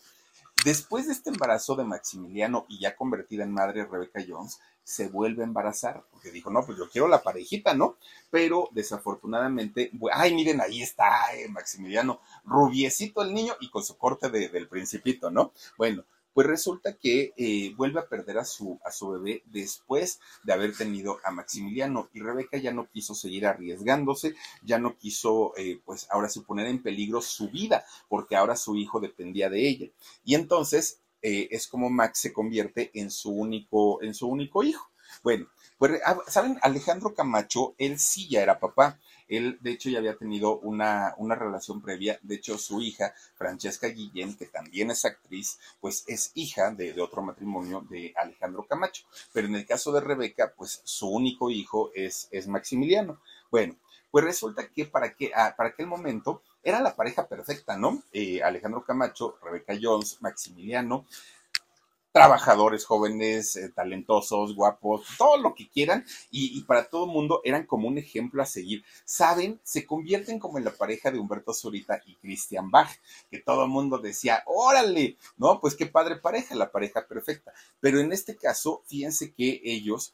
Después de este embarazo de Maximiliano y ya convertida en madre Rebecca Jones, se vuelve a embarazar, porque dijo, no, pues yo quiero la parejita, ¿no? Pero desafortunadamente, ay, miren, ahí está eh, Maximiliano, rubiecito el niño y con su corte de, del principito, ¿no? Bueno, Pues resulta que eh, vuelve a perder a su, a su bebé después de haber tenido a Maximiliano y Rebeca ya no quiso seguir arriesgándose, ya no quiso, eh, pues ahora sí poner en peligro su vida, porque ahora su hijo dependía de ella. Y entonces eh, es como Max se convierte en su único, en su único hijo. Bueno, pues, ah, ¿saben? Alejandro Camacho, él sí ya era papá. Él, de hecho, ya había tenido una, una relación previa. De hecho, su hija, Francesca Guillén, que también es actriz, pues es hija de, otro matrimonio de Alejandro Camacho. Pero en el caso de Rebeca, pues su único hijo es, es Maximiliano. Bueno, pues resulta que para, que, ah, aquel momento era la pareja perfecta, ¿no? Eh, Alejandro Camacho, Rebeca Jones, Maximiliano, trabajadores jóvenes, eh, talentosos, guapos, todo lo que quieran, y, para todo el mundo eran como un ejemplo a seguir. Saben, se convierten como en la pareja de Humberto Zurita y Christian Bach, que todo el mundo decía, órale, ¿no? Pues qué padre pareja, la pareja perfecta. Pero en este caso, fíjense que ellos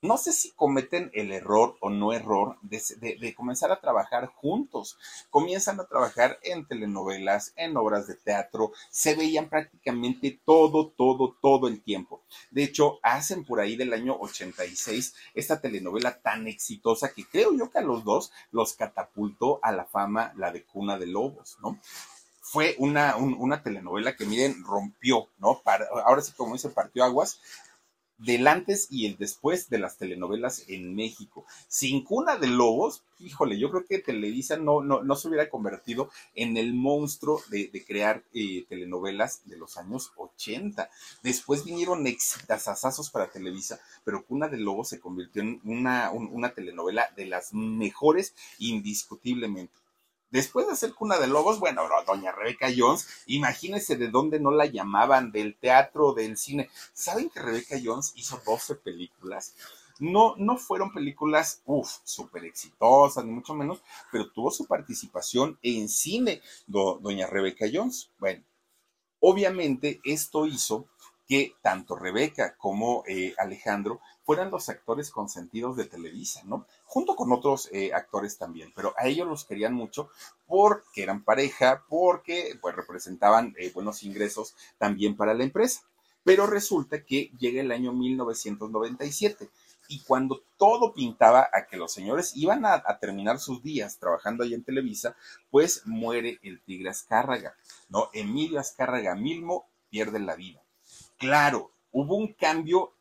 no sé si cometen el error o no error de, comenzar a trabajar juntos. Comienzan a trabajar en telenovelas, en obras de teatro, se veían prácticamente todo, todo, todo el tiempo. De hecho, hacen por ahí del año 86 esta telenovela tan exitosa que creo yo que a los dos los catapultó a la fama, la de Cuna de Lobos, ¿no? fue una, una, telenovela que, miren, rompió, ¿no? ahora sí, como dice, partió aguas, del antes y el después de las telenovelas en México. Sin cuna de lobos, híjole, yo creo que Televisa no, no, no se hubiera convertido en el monstruo de, crear eh, telenovelas de los años 80. Después vinieron exitazazazos para Televisa, pero Cuna de Lobos se convirtió en una, una telenovela de las mejores indiscutiblemente. Después de hacer Cuna de Lobos, bueno, doña Rebeca Jones, imagínense de dónde no la llamaban, del teatro, del cine. ¿Saben que Rebeca Jones hizo 12 películas? No, no fueron películas, uff, súper exitosas, ni mucho menos, pero tuvo su participación en cine, doña Rebeca Jones. Bueno, obviamente esto hizo que tanto Rebeca como eh, Alejandro fueran los actores consentidos de Televisa, ¿no? Junto con otros eh, actores también, pero a ellos los querían mucho porque eran pareja, porque pues representaban eh, buenos ingresos también para la empresa. Pero resulta que llega el año 1997 y cuando todo pintaba a que los señores iban a, a, terminar sus días trabajando ahí en Televisa, pues muere el tigre Azcárraga, ¿no? Emilio Azcárraga Milmo pierde la vida claro, hubo un cambio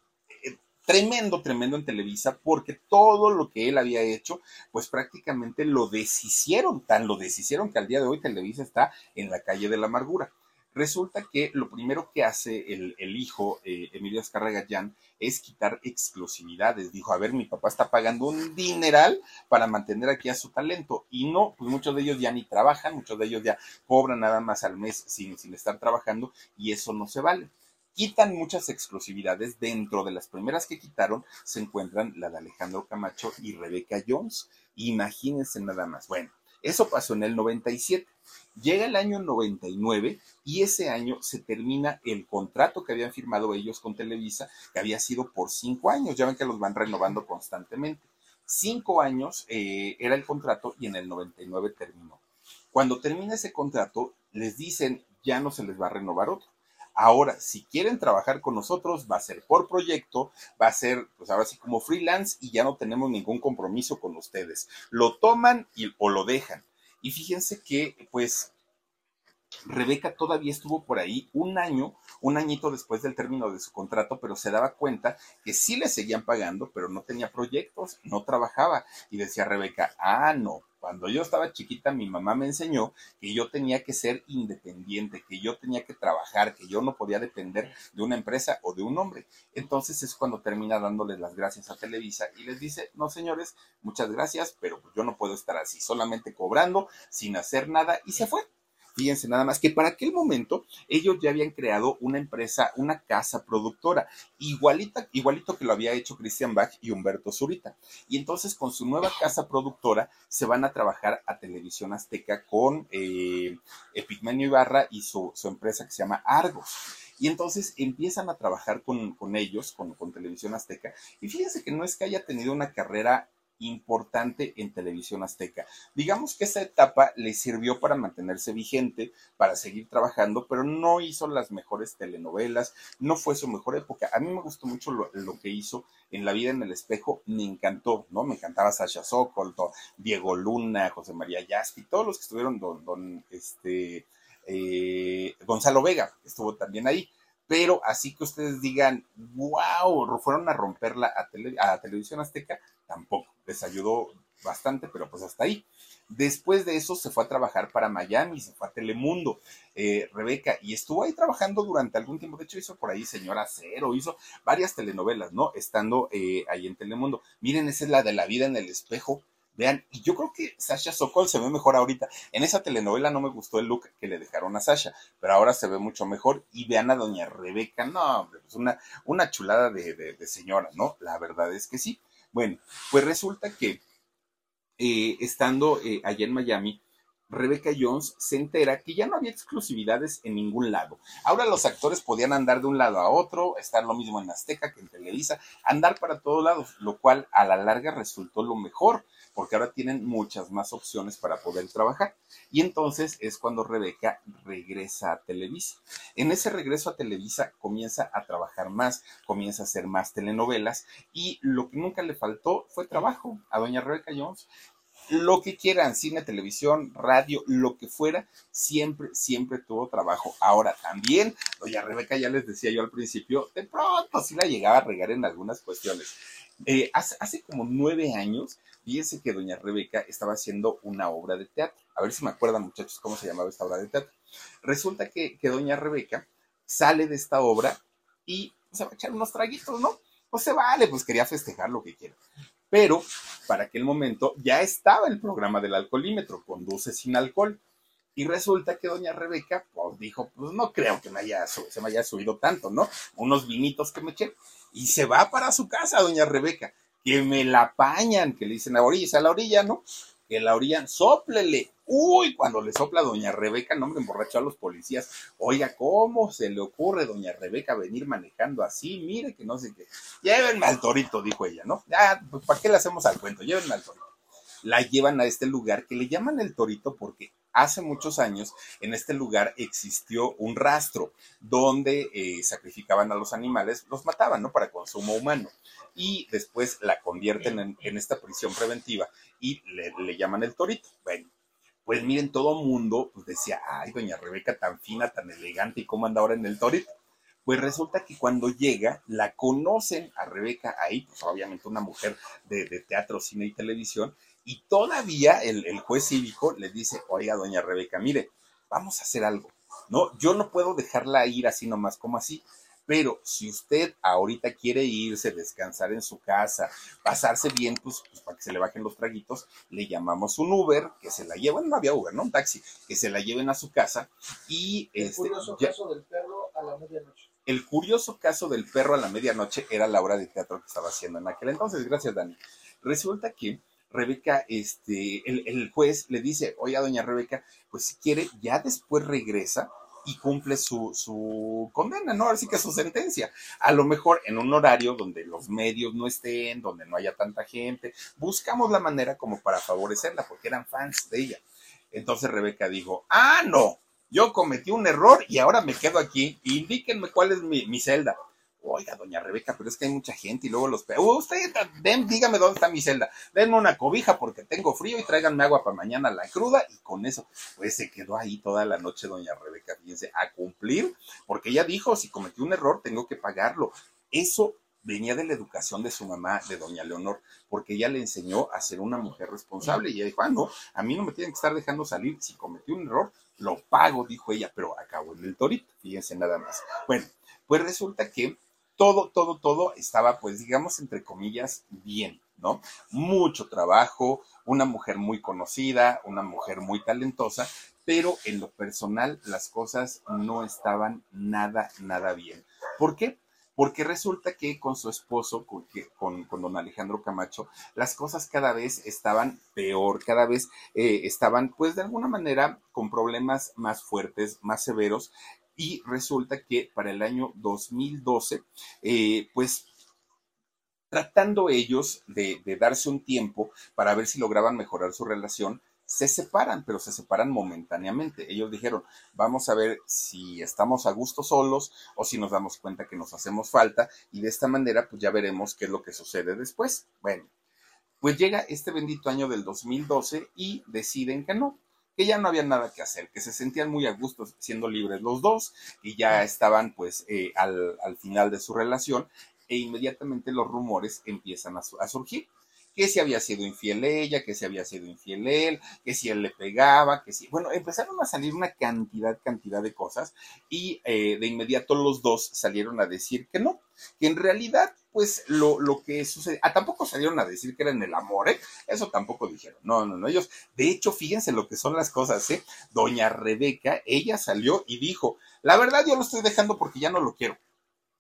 eh, tremendo, tremendo en Televisa, porque todo lo que él había hecho, pues prácticamente lo deshicieron, tan lo deshicieron que al día de hoy Televisa está en la calle de la amargura. Resulta que lo primero que hace el, hijo, eh, Emilio Azcárraga es quitar exclusividades. Dijo, a ver, mi papá está pagando un dineral para mantener aquí a su talento. Y no, pues muchos de ellos ya ni trabajan, muchos de ellos ya cobran nada más al mes sin, sin estar trabajando y eso no se vale quitan muchas exclusividades. Dentro de las primeras que quitaron se encuentran la de Alejandro Camacho y Rebeca Jones. Imagínense nada más. Bueno, eso pasó en el 97. Llega el año 99 y ese año se termina el contrato que habían firmado ellos con Televisa, que había sido por cinco años. Ya ven que los van renovando constantemente. Cinco años eh, era el contrato y en el 99 terminó. Cuando termina ese contrato, les dicen ya no se les va a renovar otro Ahora, si quieren trabajar con nosotros, va a ser por proyecto, va a ser, pues ahora sí como freelance y ya no tenemos ningún compromiso con ustedes. Lo toman y, o lo dejan. Y fíjense que, pues, Rebeca todavía estuvo por ahí un año, un añito después del término de su contrato, pero se daba cuenta que sí le seguían pagando, pero no tenía proyectos, no trabajaba. Y decía Rebeca, ah, no, cuando yo estaba chiquita, mi mamá me enseñó que yo tenía que ser independiente, que yo tenía que trabajar, que yo no podía depender de una empresa o de un hombre. Entonces es cuando termina dándoles las gracias a Televisa y les dice, no señores, muchas gracias, pero yo no puedo estar así, solamente cobrando, sin hacer nada, y se fue. Fíjense nada más que para aquel momento ellos ya habían creado una empresa, una casa productora, igualita, igualito que lo había hecho Christian Bach y Humberto Zurita. Y entonces con su nueva casa productora se van a trabajar a Televisión Azteca con eh, Epigmenio Ibarra y su, empresa que se llama Argos. Y entonces empiezan a trabajar con, ellos, con, con, Televisión Azteca. Y fíjense que no es que haya tenido una carrera importante en televisión azteca. Digamos que esa etapa le sirvió para mantenerse vigente, para seguir trabajando, pero no hizo las mejores telenovelas, no fue su mejor época. A mí me gustó mucho lo, que hizo en La vida en el espejo, me encantó, ¿no? Me encantaba Sasha Sokol, Diego Luna, José María Yaspi, todos los que estuvieron, don, don este, eh, Gonzalo Vega, estuvo también ahí pero así que ustedes digan, wow, fueron a romperla a, a Televisión Azteca, tampoco. Les ayudó bastante, pero pues hasta ahí. Después de eso se fue a trabajar para Miami, se fue a Telemundo, eh, Rebeca, y estuvo ahí trabajando durante algún tiempo. De hecho, hizo por ahí Señora Cero, hizo varias telenovelas, ¿no? Estando eh, ahí en Telemundo. Miren, esa es la de la vida en el espejo. Vean, y yo creo que Sasha Sokol se ve mejor ahorita. En esa telenovela no me gustó el look que le dejaron a Sasha, pero ahora se ve mucho mejor. Y vean a doña Rebeca, no, hombre, pues una, una chulada de, señora, ¿no? La verdad es que sí. Bueno, pues resulta que eh, estando eh, allá en Miami, Rebecca Jones se entera que ya no había exclusividades en ningún lado. Ahora los actores podían andar de un lado a otro, estar lo mismo en Azteca que en Televisa, andar para todos lados, lo cual a la larga resultó lo mejor, porque ahora tienen muchas más opciones para poder trabajar. Y entonces es cuando Rebeca regresa a Televisa. En ese regreso a Televisa comienza a trabajar más, comienza a hacer más telenovelas y lo que nunca le faltó fue trabajo a doña Rebeca Jones lo que quieran, cine, televisión, radio, lo que fuera, siempre, siempre tuvo trabajo. Ahora también, doña Rebeca, ya les decía yo al principio, de pronto sí la llegaba a regar en algunas cuestiones. Eh, hace, como nueve años, fíjense que doña Rebeca estaba haciendo una obra de teatro. A ver si me acuerdan, muchachos, cómo se llamaba esta obra de teatro. Resulta que, doña Rebeca sale de esta obra y se va a echar unos traguitos, ¿no? Pues se vale, pues quería festejar lo que quiera. Pero para aquel momento ya estaba el programa del alcoholímetro, conduce sin alcohol. Y resulta que doña Rebeca pues, dijo, pues no creo que haya, se me haya subido tanto, ¿no? Unos vinitos que me eché. Y se va para su casa, doña Rebeca, que me la apañan, que le dicen a orilla, a la orilla, ¿no? Que la orilla, soplele. Uy, cuando le sopla doña Rebeca, no me emborrachó a los policías. Oiga, ¿cómo se le ocurre, doña Rebeca, venir manejando así? Mire que no sé qué. Llévenme al torito, dijo ella, ¿no? Ya, pues, ¿para qué le hacemos al cuento? Llévenme al torito. La llevan a este lugar que le llaman el torito porque hace muchos años en este lugar existió un rastro donde eh, sacrificaban a los animales, los mataban, ¿no? Para consumo humano. Y después la convierten en, esta prisión preventiva y le, llaman el torito. Bueno, pues miren, todo mundo pues decía, ay, doña Rebeca tan fina, tan elegante, ¿y cómo anda ahora en el torito? Pues resulta que cuando llega, la conocen a Rebeca ahí, pues obviamente una mujer de, teatro, cine y televisión, y todavía el, el, juez cívico le dice, oiga, doña Rebeca, mire, vamos a hacer algo, ¿no? Yo no puedo dejarla ir así nomás como así. Pero si usted ahorita quiere irse, descansar en su casa, pasarse bien, pues, pues, para que se le bajen los traguitos, le llamamos un Uber, que se la lleven, no había Uber, ¿no? Un taxi, que se la lleven a su casa y... El este, curioso caso del perro a la medianoche. El curioso caso del perro a la medianoche era la obra de teatro que estaba haciendo en aquel entonces. Gracias, Dani. Resulta que Rebeca, este, el, el juez le dice, oye, doña Rebeca, pues si quiere, ya después regresa y cumple su, su condena, ¿no? Así que su sentencia. A lo mejor en un horario donde los medios no estén, donde no haya tanta gente, buscamos la manera como para favorecerla, porque eran fans de ella. Entonces Rebeca dijo, ah, no, yo cometí un error y ahora me quedo aquí, indíquenme cuál es mi, mi celda oiga, doña Rebeca, pero es que hay mucha gente y luego los... Uh, usted, dígame dónde está mi celda, denme una cobija porque tengo frío y tráiganme agua para mañana la cruda y con eso, pues se quedó ahí toda la noche doña Rebeca, fíjense, a cumplir, porque ella dijo, si cometí un error, tengo que pagarlo. Eso venía de la educación de su mamá, de doña Leonor, porque ella le enseñó a ser una mujer responsable y ella dijo, ah, no, a mí no me tienen que estar dejando salir, si cometí un error, lo pago, dijo ella, pero acabó en el torito, fíjense nada más. Bueno, pues resulta que todo, todo, todo estaba, pues, digamos, entre comillas, bien, ¿no? Mucho trabajo, una mujer muy conocida, una mujer muy talentosa, pero en lo personal las cosas no estaban nada, nada bien. ¿Por qué? Porque resulta que con su esposo, con, don Alejandro Camacho, las cosas cada vez estaban peor, cada vez eh, estaban, pues de alguna manera, con problemas más fuertes, más severos, y resulta que para el año 2012, eh, pues tratando ellos de, de darse un tiempo para ver si lograban mejorar su relación, se separan, pero se separan momentáneamente. Ellos dijeron, vamos a ver si estamos a gusto solos o si nos damos cuenta que nos hacemos falta y de esta manera pues ya veremos qué es lo que sucede después. Bueno, pues llega este bendito año del 2012 y deciden que no, que ya no había nada que hacer, que se sentían muy a gusto siendo libres los dos y ya estaban pues eh, al, al, final de su relación e inmediatamente los rumores empiezan a, a surgir. Que si había sido infiel ella, que si había sido infiel él, que si él le pegaba, que si, bueno, empezaron a salir una cantidad, cantidad de cosas y eh, de inmediato los dos salieron a decir que no, que en realidad, pues lo, lo que sucede, ah, tampoco salieron a decir que eran el amor, ¿eh? Eso tampoco dijeron, no, no, no, ellos, de hecho, fíjense lo que son las cosas, ¿eh? Doña Rebeca, ella salió y dijo, la verdad yo lo estoy dejando porque ya no lo quiero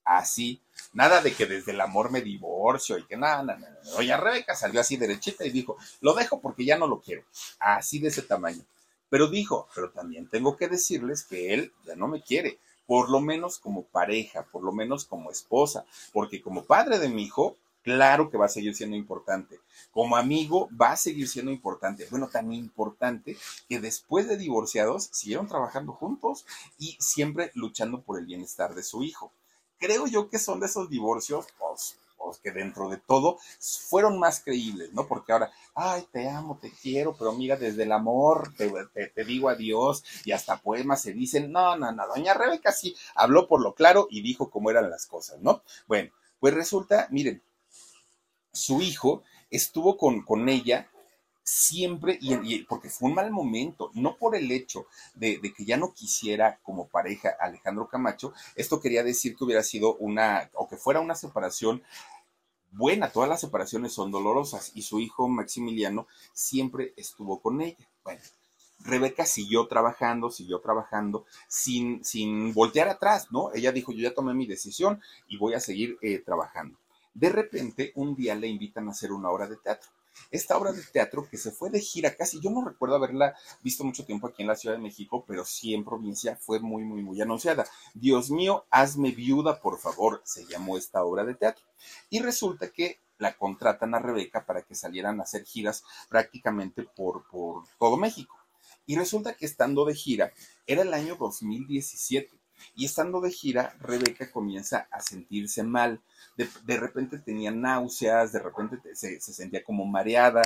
así. Nada de que desde el amor me divorcio y que nada, nada, nada. Doña Rebeca salió así derechita y dijo, lo dejo porque ya no lo quiero. Así de ese tamaño. Pero dijo, pero también tengo que decirles que él ya no me quiere, por lo menos como pareja, por lo menos como esposa, porque como padre de mi hijo, claro que va a seguir siendo importante. Como amigo, va a seguir siendo importante. Bueno, tan importante que después de divorciados siguieron trabajando juntos y siempre luchando por el bienestar de su hijo creo yo que son de esos divorcios, pues, que dentro de todo fueron más creíbles, ¿no? Porque ahora, ay, te amo, te quiero, pero mira, desde el amor te, te, digo adiós y hasta poemas se dicen, no, no, no, doña Rebeca sí habló por lo claro y dijo cómo eran las cosas, ¿no? Bueno, pues resulta, miren, su hijo estuvo con, con ella siempre, y, porque fue un mal momento, no por el hecho de, que ya no quisiera como pareja Alejandro Camacho, esto quería decir que hubiera sido una, o que fuera una separación buena, todas las separaciones son dolorosas, y su hijo Maximiliano siempre estuvo con ella. Bueno, Rebeca siguió trabajando, siguió trabajando sin, sin voltear atrás, ¿no? Ella dijo, yo ya tomé mi decisión y voy a seguir eh, trabajando. De repente, un día le invitan a hacer una obra de teatro esta obra de teatro que se fue de gira casi, yo no recuerdo haberla visto mucho tiempo aquí en la Ciudad de México, pero sí en provincia fue muy, muy, muy anunciada. Dios mío, hazme viuda, por favor, se llamó esta obra de teatro. Y resulta que la contratan a Rebeca para que salieran a hacer giras prácticamente por, por todo México. Y resulta que estando de gira, era el año 2017 y estando de gira, Rebeca comienza a sentirse mal. De, repente tenía náuseas, de repente se, se, sentía como mareada.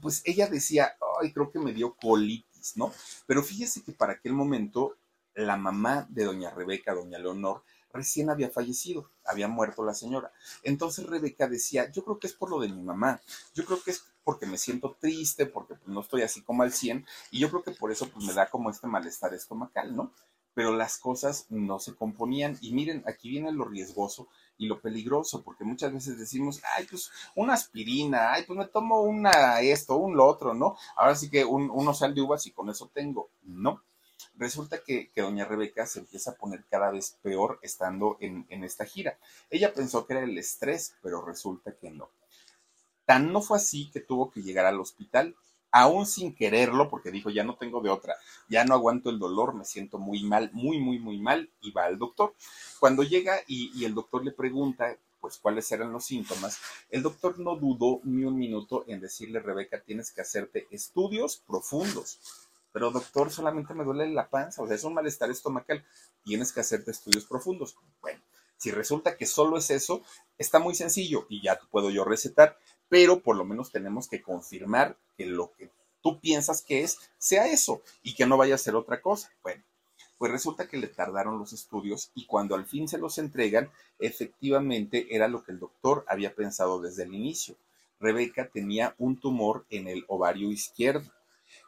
Pues ella decía, ay, creo que me dio colitis, ¿no? Pero fíjese que para aquel momento la mamá de doña Rebeca, doña Leonor, recién había fallecido, había muerto la señora. Entonces Rebeca decía, yo creo que es por lo de mi mamá, yo creo que es porque me siento triste, porque pues, no estoy así como al 100, y yo creo que por eso pues me da como este malestar estomacal, ¿no? Pero las cosas no se componían. Y miren, aquí viene lo riesgoso y lo peligroso, porque muchas veces decimos, ay, pues una aspirina, ay, pues me tomo una esto, un lo otro, ¿no? Ahora sí que un, uno sal de uvas y con eso tengo. No. Resulta que, que, doña Rebeca se empieza a poner cada vez peor estando en, en esta gira. Ella pensó que era el estrés, pero resulta que no. Tan no fue así que tuvo que llegar al hospital aún sin quererlo, porque dijo, ya no tengo de otra, ya no aguanto el dolor, me siento muy mal, muy, muy, muy mal, y va al doctor. Cuando llega y, el doctor le pregunta, pues, cuáles eran los síntomas, el doctor no dudó ni un minuto en decirle, Rebeca, tienes que hacerte estudios profundos. Pero doctor, solamente me duele la panza, o sea, es un malestar estomacal, tienes que hacerte estudios profundos. Bueno, si resulta que solo es eso, está muy sencillo y ya puedo yo recetar pero por lo menos tenemos que confirmar que lo que tú piensas que es sea eso y que no vaya a ser otra cosa. Bueno, pues resulta que le tardaron los estudios y cuando al fin se los entregan, efectivamente era lo que el doctor había pensado desde el inicio. Rebeca tenía un tumor en el ovario izquierdo.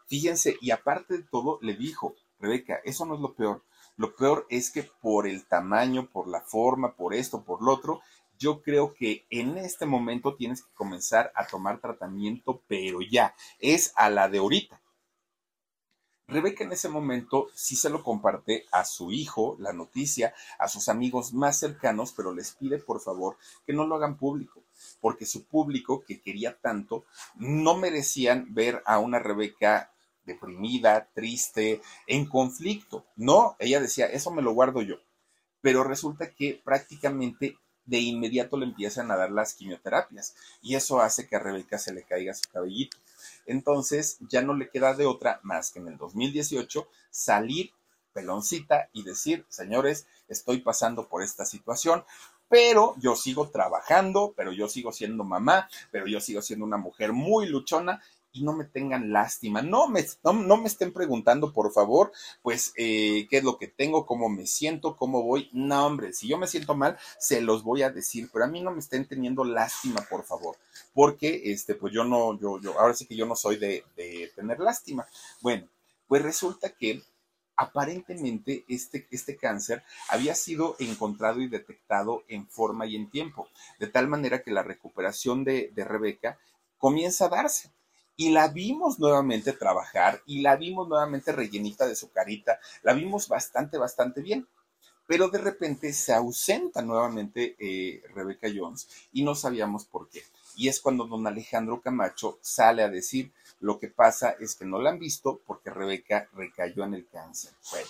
Fíjense, y aparte de todo, le dijo, Rebeca, eso no es lo peor. Lo peor es que por el tamaño, por la forma, por esto, por lo otro, yo creo que en este momento tienes que comenzar a tomar tratamiento, pero ya, es a la de ahorita. Rebeca en ese momento sí se lo comparte a su hijo, la noticia, a sus amigos más cercanos, pero les pide por favor que no lo hagan público, porque su público que quería tanto no merecían ver a una Rebeca deprimida, triste, en conflicto. No, ella decía, eso me lo guardo yo. Pero resulta que prácticamente de inmediato le empiezan a dar las quimioterapias y eso hace que a Rebeca se le caiga su cabellito. Entonces ya no le queda de otra más que en el 2018 salir peloncita y decir, señores, estoy pasando por esta situación, pero yo sigo trabajando, pero yo sigo siendo mamá, pero yo sigo siendo una mujer muy luchona y no me tengan lástima. No me, no, me estén preguntando, por favor, pues, eh, qué es lo que tengo, cómo me siento, cómo voy. No, hombre, si yo me siento mal, se los voy a decir, pero a mí no me estén teniendo lástima, por favor, porque, este, pues yo no, yo, yo, ahora sí que yo no soy de, de tener lástima. Bueno, pues resulta que aparentemente este, este, cáncer había sido encontrado y detectado en forma y en tiempo, de tal manera que la recuperación de, de Rebeca comienza a darse y la vimos nuevamente trabajar y la vimos nuevamente rellenita de su carita, la vimos bastante, bastante bien. Pero de repente se ausenta nuevamente eh, Rebeca Jones y no sabíamos por qué. Y es cuando don Alejandro Camacho sale a decir, lo que pasa es que no la han visto porque Rebeca recayó en el cáncer. Bueno,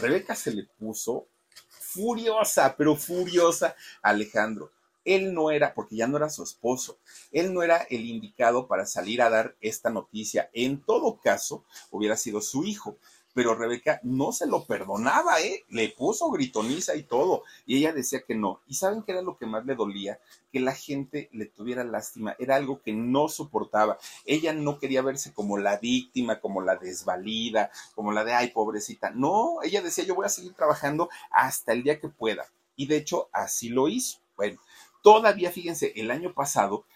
Rebeca se le puso furiosa, pero furiosa Alejandro él no era, porque ya no era su esposo, él no era el indicado para salir a dar esta noticia. En todo caso, hubiera sido su hijo. Pero Rebeca no se lo perdonaba, ¿eh? Le puso gritoniza y todo. Y ella decía que no. ¿Y saben qué era lo que más le dolía? Que la gente le tuviera lástima. Era algo que no soportaba. Ella no quería verse como la víctima, como la desvalida, como la de, ay, pobrecita. No, ella decía, yo voy a seguir trabajando hasta el día que pueda. Y de hecho, así lo hizo. Bueno, Todavía, fíjense, el año pasado,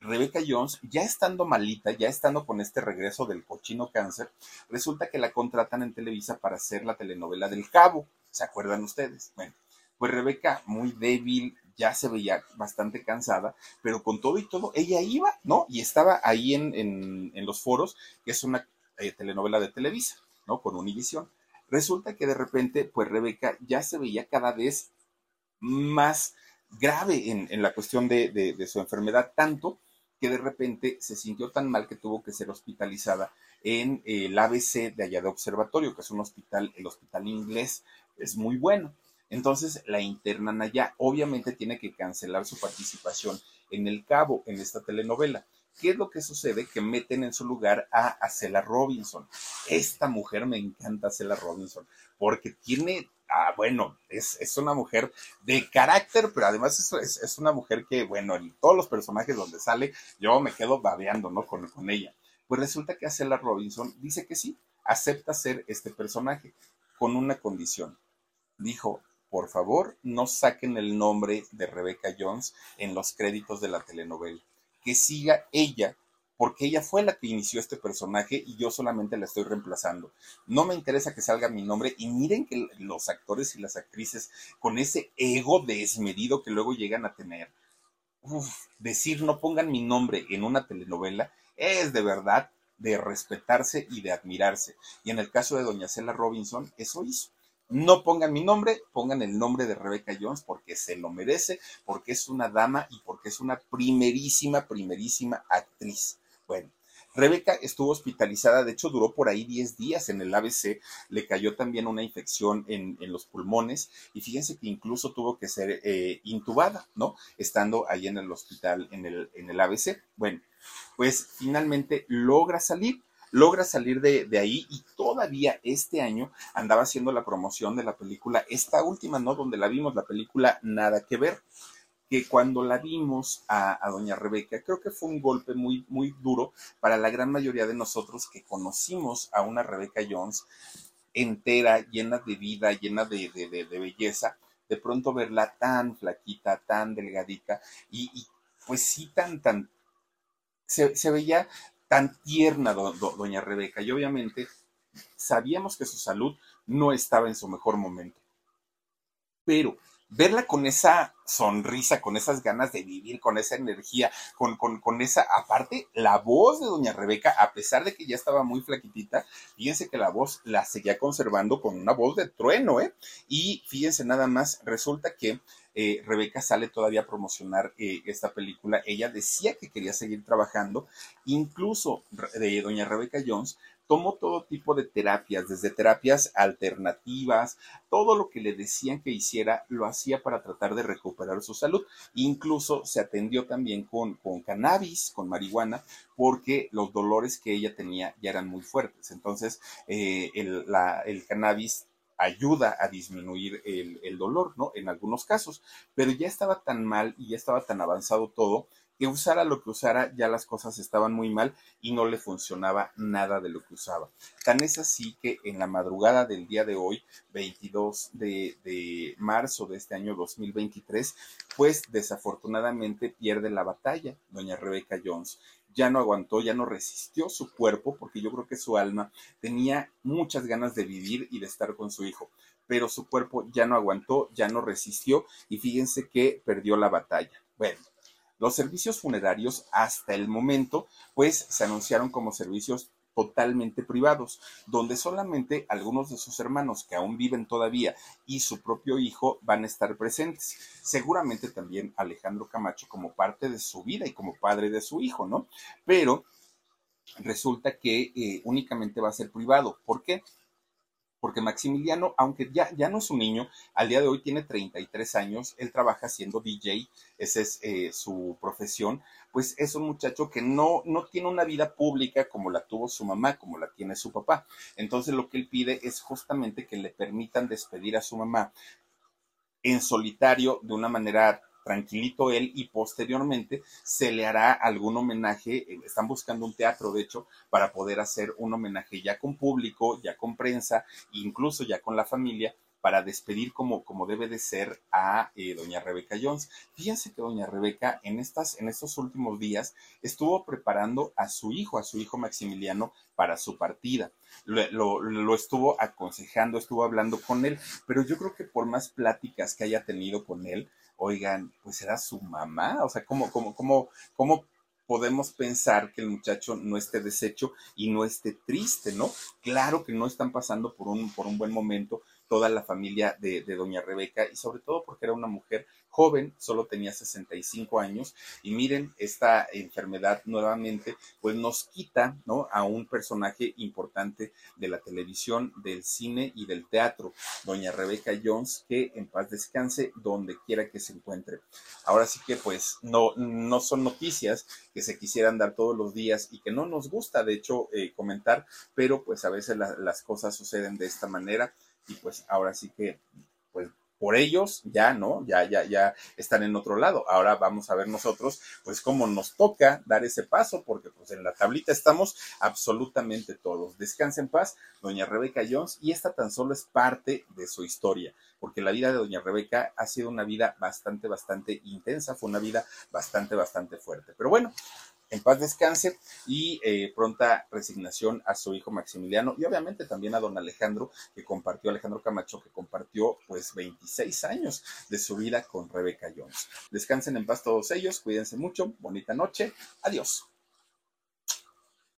Rebecca Jones, ya estando malita, ya estando con este regreso del cochino cáncer, resulta que la contratan en Televisa para hacer la telenovela del Cabo. ¿Se acuerdan ustedes? Bueno, pues Rebeca, muy débil, ya se veía bastante cansada, pero con todo y todo, ella iba, ¿no? Y estaba ahí en, los foros, que es una eh, telenovela de Televisa, ¿no? Con Univision. Resulta que de repente, pues Rebeca ya se veía cada vez más grave en, la cuestión de, su enfermedad, tanto que de repente se sintió tan mal que tuvo que ser hospitalizada en el ABC de allá de Observatorio, que es un hospital, el hospital inglés, es muy bueno. Entonces la internan allá. Obviamente tiene que cancelar su participación en El Cabo, en esta telenovela. ¿Qué es lo que sucede? Que meten en su lugar a Acela Robinson. Esta mujer me encanta, Acela Robinson, porque tiene ah, bueno, es, una mujer de carácter, pero además es, una mujer que, bueno, en todos los personajes donde sale, yo me quedo babeando, ¿no? Con, con ella. Pues resulta que Acela Robinson dice que sí, acepta ser este personaje, con una condición. Dijo, por favor, no saquen el nombre de Rebecca Jones en los créditos de la telenovela. Que siga ella porque ella fue la que inició este personaje y yo solamente la estoy reemplazando. No me interesa que salga mi nombre y miren que los actores y las actrices con ese ego desmedido que luego llegan a tener, decir no pongan mi nombre en una telenovela es de verdad de respetarse y de admirarse. Y en el caso de doña Cela Robinson, eso hizo. No pongan mi nombre, pongan el nombre de Rebecca Jones porque se lo merece, porque es una dama y porque es una primerísima, primerísima actriz. Bueno, Rebeca estuvo hospitalizada, de hecho duró por ahí 10 días en el ABC, le cayó también una infección en, los pulmones y fíjense que incluso tuvo que ser eh, intubada, ¿no? Estando ahí en el hospital, en el, en el ABC. Bueno, pues finalmente logra salir, logra salir de, de, ahí y todavía este año andaba haciendo la promoción de la película, esta última, ¿no? Donde la vimos, la película Nada que ver que cuando la vimos a, doña Rebeca, creo que fue un golpe muy, muy duro para la gran mayoría de nosotros que conocimos a una Rebeca Jones entera, llena de vida, llena de, belleza, de pronto verla tan flaquita, tan delgadita y, pues sí, tan, tan, se, veía tan tierna doña Rebeca y obviamente sabíamos que su salud no estaba en su mejor momento. Pero verla con esa sonrisa, con esas ganas de vivir, con esa energía, con, con, esa, aparte, la voz de doña Rebeca, a pesar de que ya estaba muy flaquitita, fíjense que la voz la seguía conservando con una voz de trueno, ¿eh? Y fíjense nada más, resulta que eh, Rebeca sale todavía a promocionar eh, esta película, ella decía que quería seguir trabajando, incluso de doña Rebeca Jones tomó todo tipo de terapias, desde terapias alternativas, todo lo que le decían que hiciera lo hacía para tratar de recuperar su salud. Incluso se atendió también con, con cannabis, con marihuana, porque los dolores que ella tenía ya eran muy fuertes. Entonces, eh, el, el cannabis ayuda a disminuir el, el, dolor, ¿no? En algunos casos, pero ya estaba tan mal y ya estaba tan avanzado todo que usara lo que usara, ya las cosas estaban muy mal y no le funcionaba nada de lo que usaba. Tan es así que en la madrugada del día de hoy, 22 de, de marzo de este año 2023, pues desafortunadamente pierde la batalla, doña Rebeca Jones ya no aguantó, ya no resistió su cuerpo, porque yo creo que su alma tenía muchas ganas de vivir y de estar con su hijo, pero su cuerpo ya no aguantó, ya no resistió y fíjense que perdió la batalla. Bueno, los servicios funerarios hasta el momento, pues se anunciaron como servicios totalmente privados, donde solamente algunos de sus hermanos que aún viven todavía y su propio hijo van a estar presentes. Seguramente también Alejandro Camacho como parte de su vida y como padre de su hijo, ¿no? Pero resulta que eh, únicamente va a ser privado. ¿Por qué? Porque Maximiliano, aunque ya, ya no es un niño, al día de hoy tiene 33 años, él trabaja siendo DJ, esa es eh, su profesión, pues es un muchacho que no, no tiene una vida pública como la tuvo su mamá, como la tiene su papá. Entonces lo que él pide es justamente que le permitan despedir a su mamá en solitario de una manera tranquilito él y posteriormente se le hará algún homenaje, eh, están buscando un teatro de hecho para poder hacer un homenaje ya con público, ya con prensa, incluso ya con la familia para despedir como, como debe de ser a eh, doña Rebeca Jones. Fíjense que doña Rebeca en, estas, en estos últimos días estuvo preparando a su hijo, a su hijo Maximiliano, para su partida. Lo, lo, estuvo aconsejando, estuvo hablando con él, pero yo creo que por más pláticas que haya tenido con él, oigan, pues era su mamá, o sea, ¿cómo, cómo, cómo, cómo podemos pensar que el muchacho no esté deshecho y no esté triste, ¿no? Claro que no están pasando por un, por un buen momento toda la familia de, doña Rebeca y sobre todo porque era una mujer joven, solo tenía 65 años, y miren, esta enfermedad nuevamente, pues nos quita, ¿no? A un personaje importante de la televisión, del cine y del teatro, doña Rebeca Jones, que en paz descanse donde quiera que se encuentre. Ahora sí que pues no, no son noticias que se quisieran dar todos los días y que no nos gusta, de hecho, eh, comentar, pero pues a veces la, las cosas suceden de esta manera y pues ahora sí que pues por ellos ya, ¿no? Ya, ya, ya están en otro lado. Ahora vamos a ver nosotros, pues, cómo nos toca dar ese paso, porque pues en la tablita estamos absolutamente todos. Descansa en paz, doña Rebeca Jones, y esta tan solo es parte de su historia, porque la vida de doña Rebeca ha sido una vida bastante, bastante intensa, fue una vida bastante, bastante fuerte. Pero bueno, en paz descanse y eh, pronta resignación a su hijo Maximiliano y obviamente también a don Alejandro que compartió, Alejandro Camacho que compartió pues 26 años de su vida con Rebeca Jones. Descansen en paz todos ellos, cuídense mucho, bonita noche, adiós.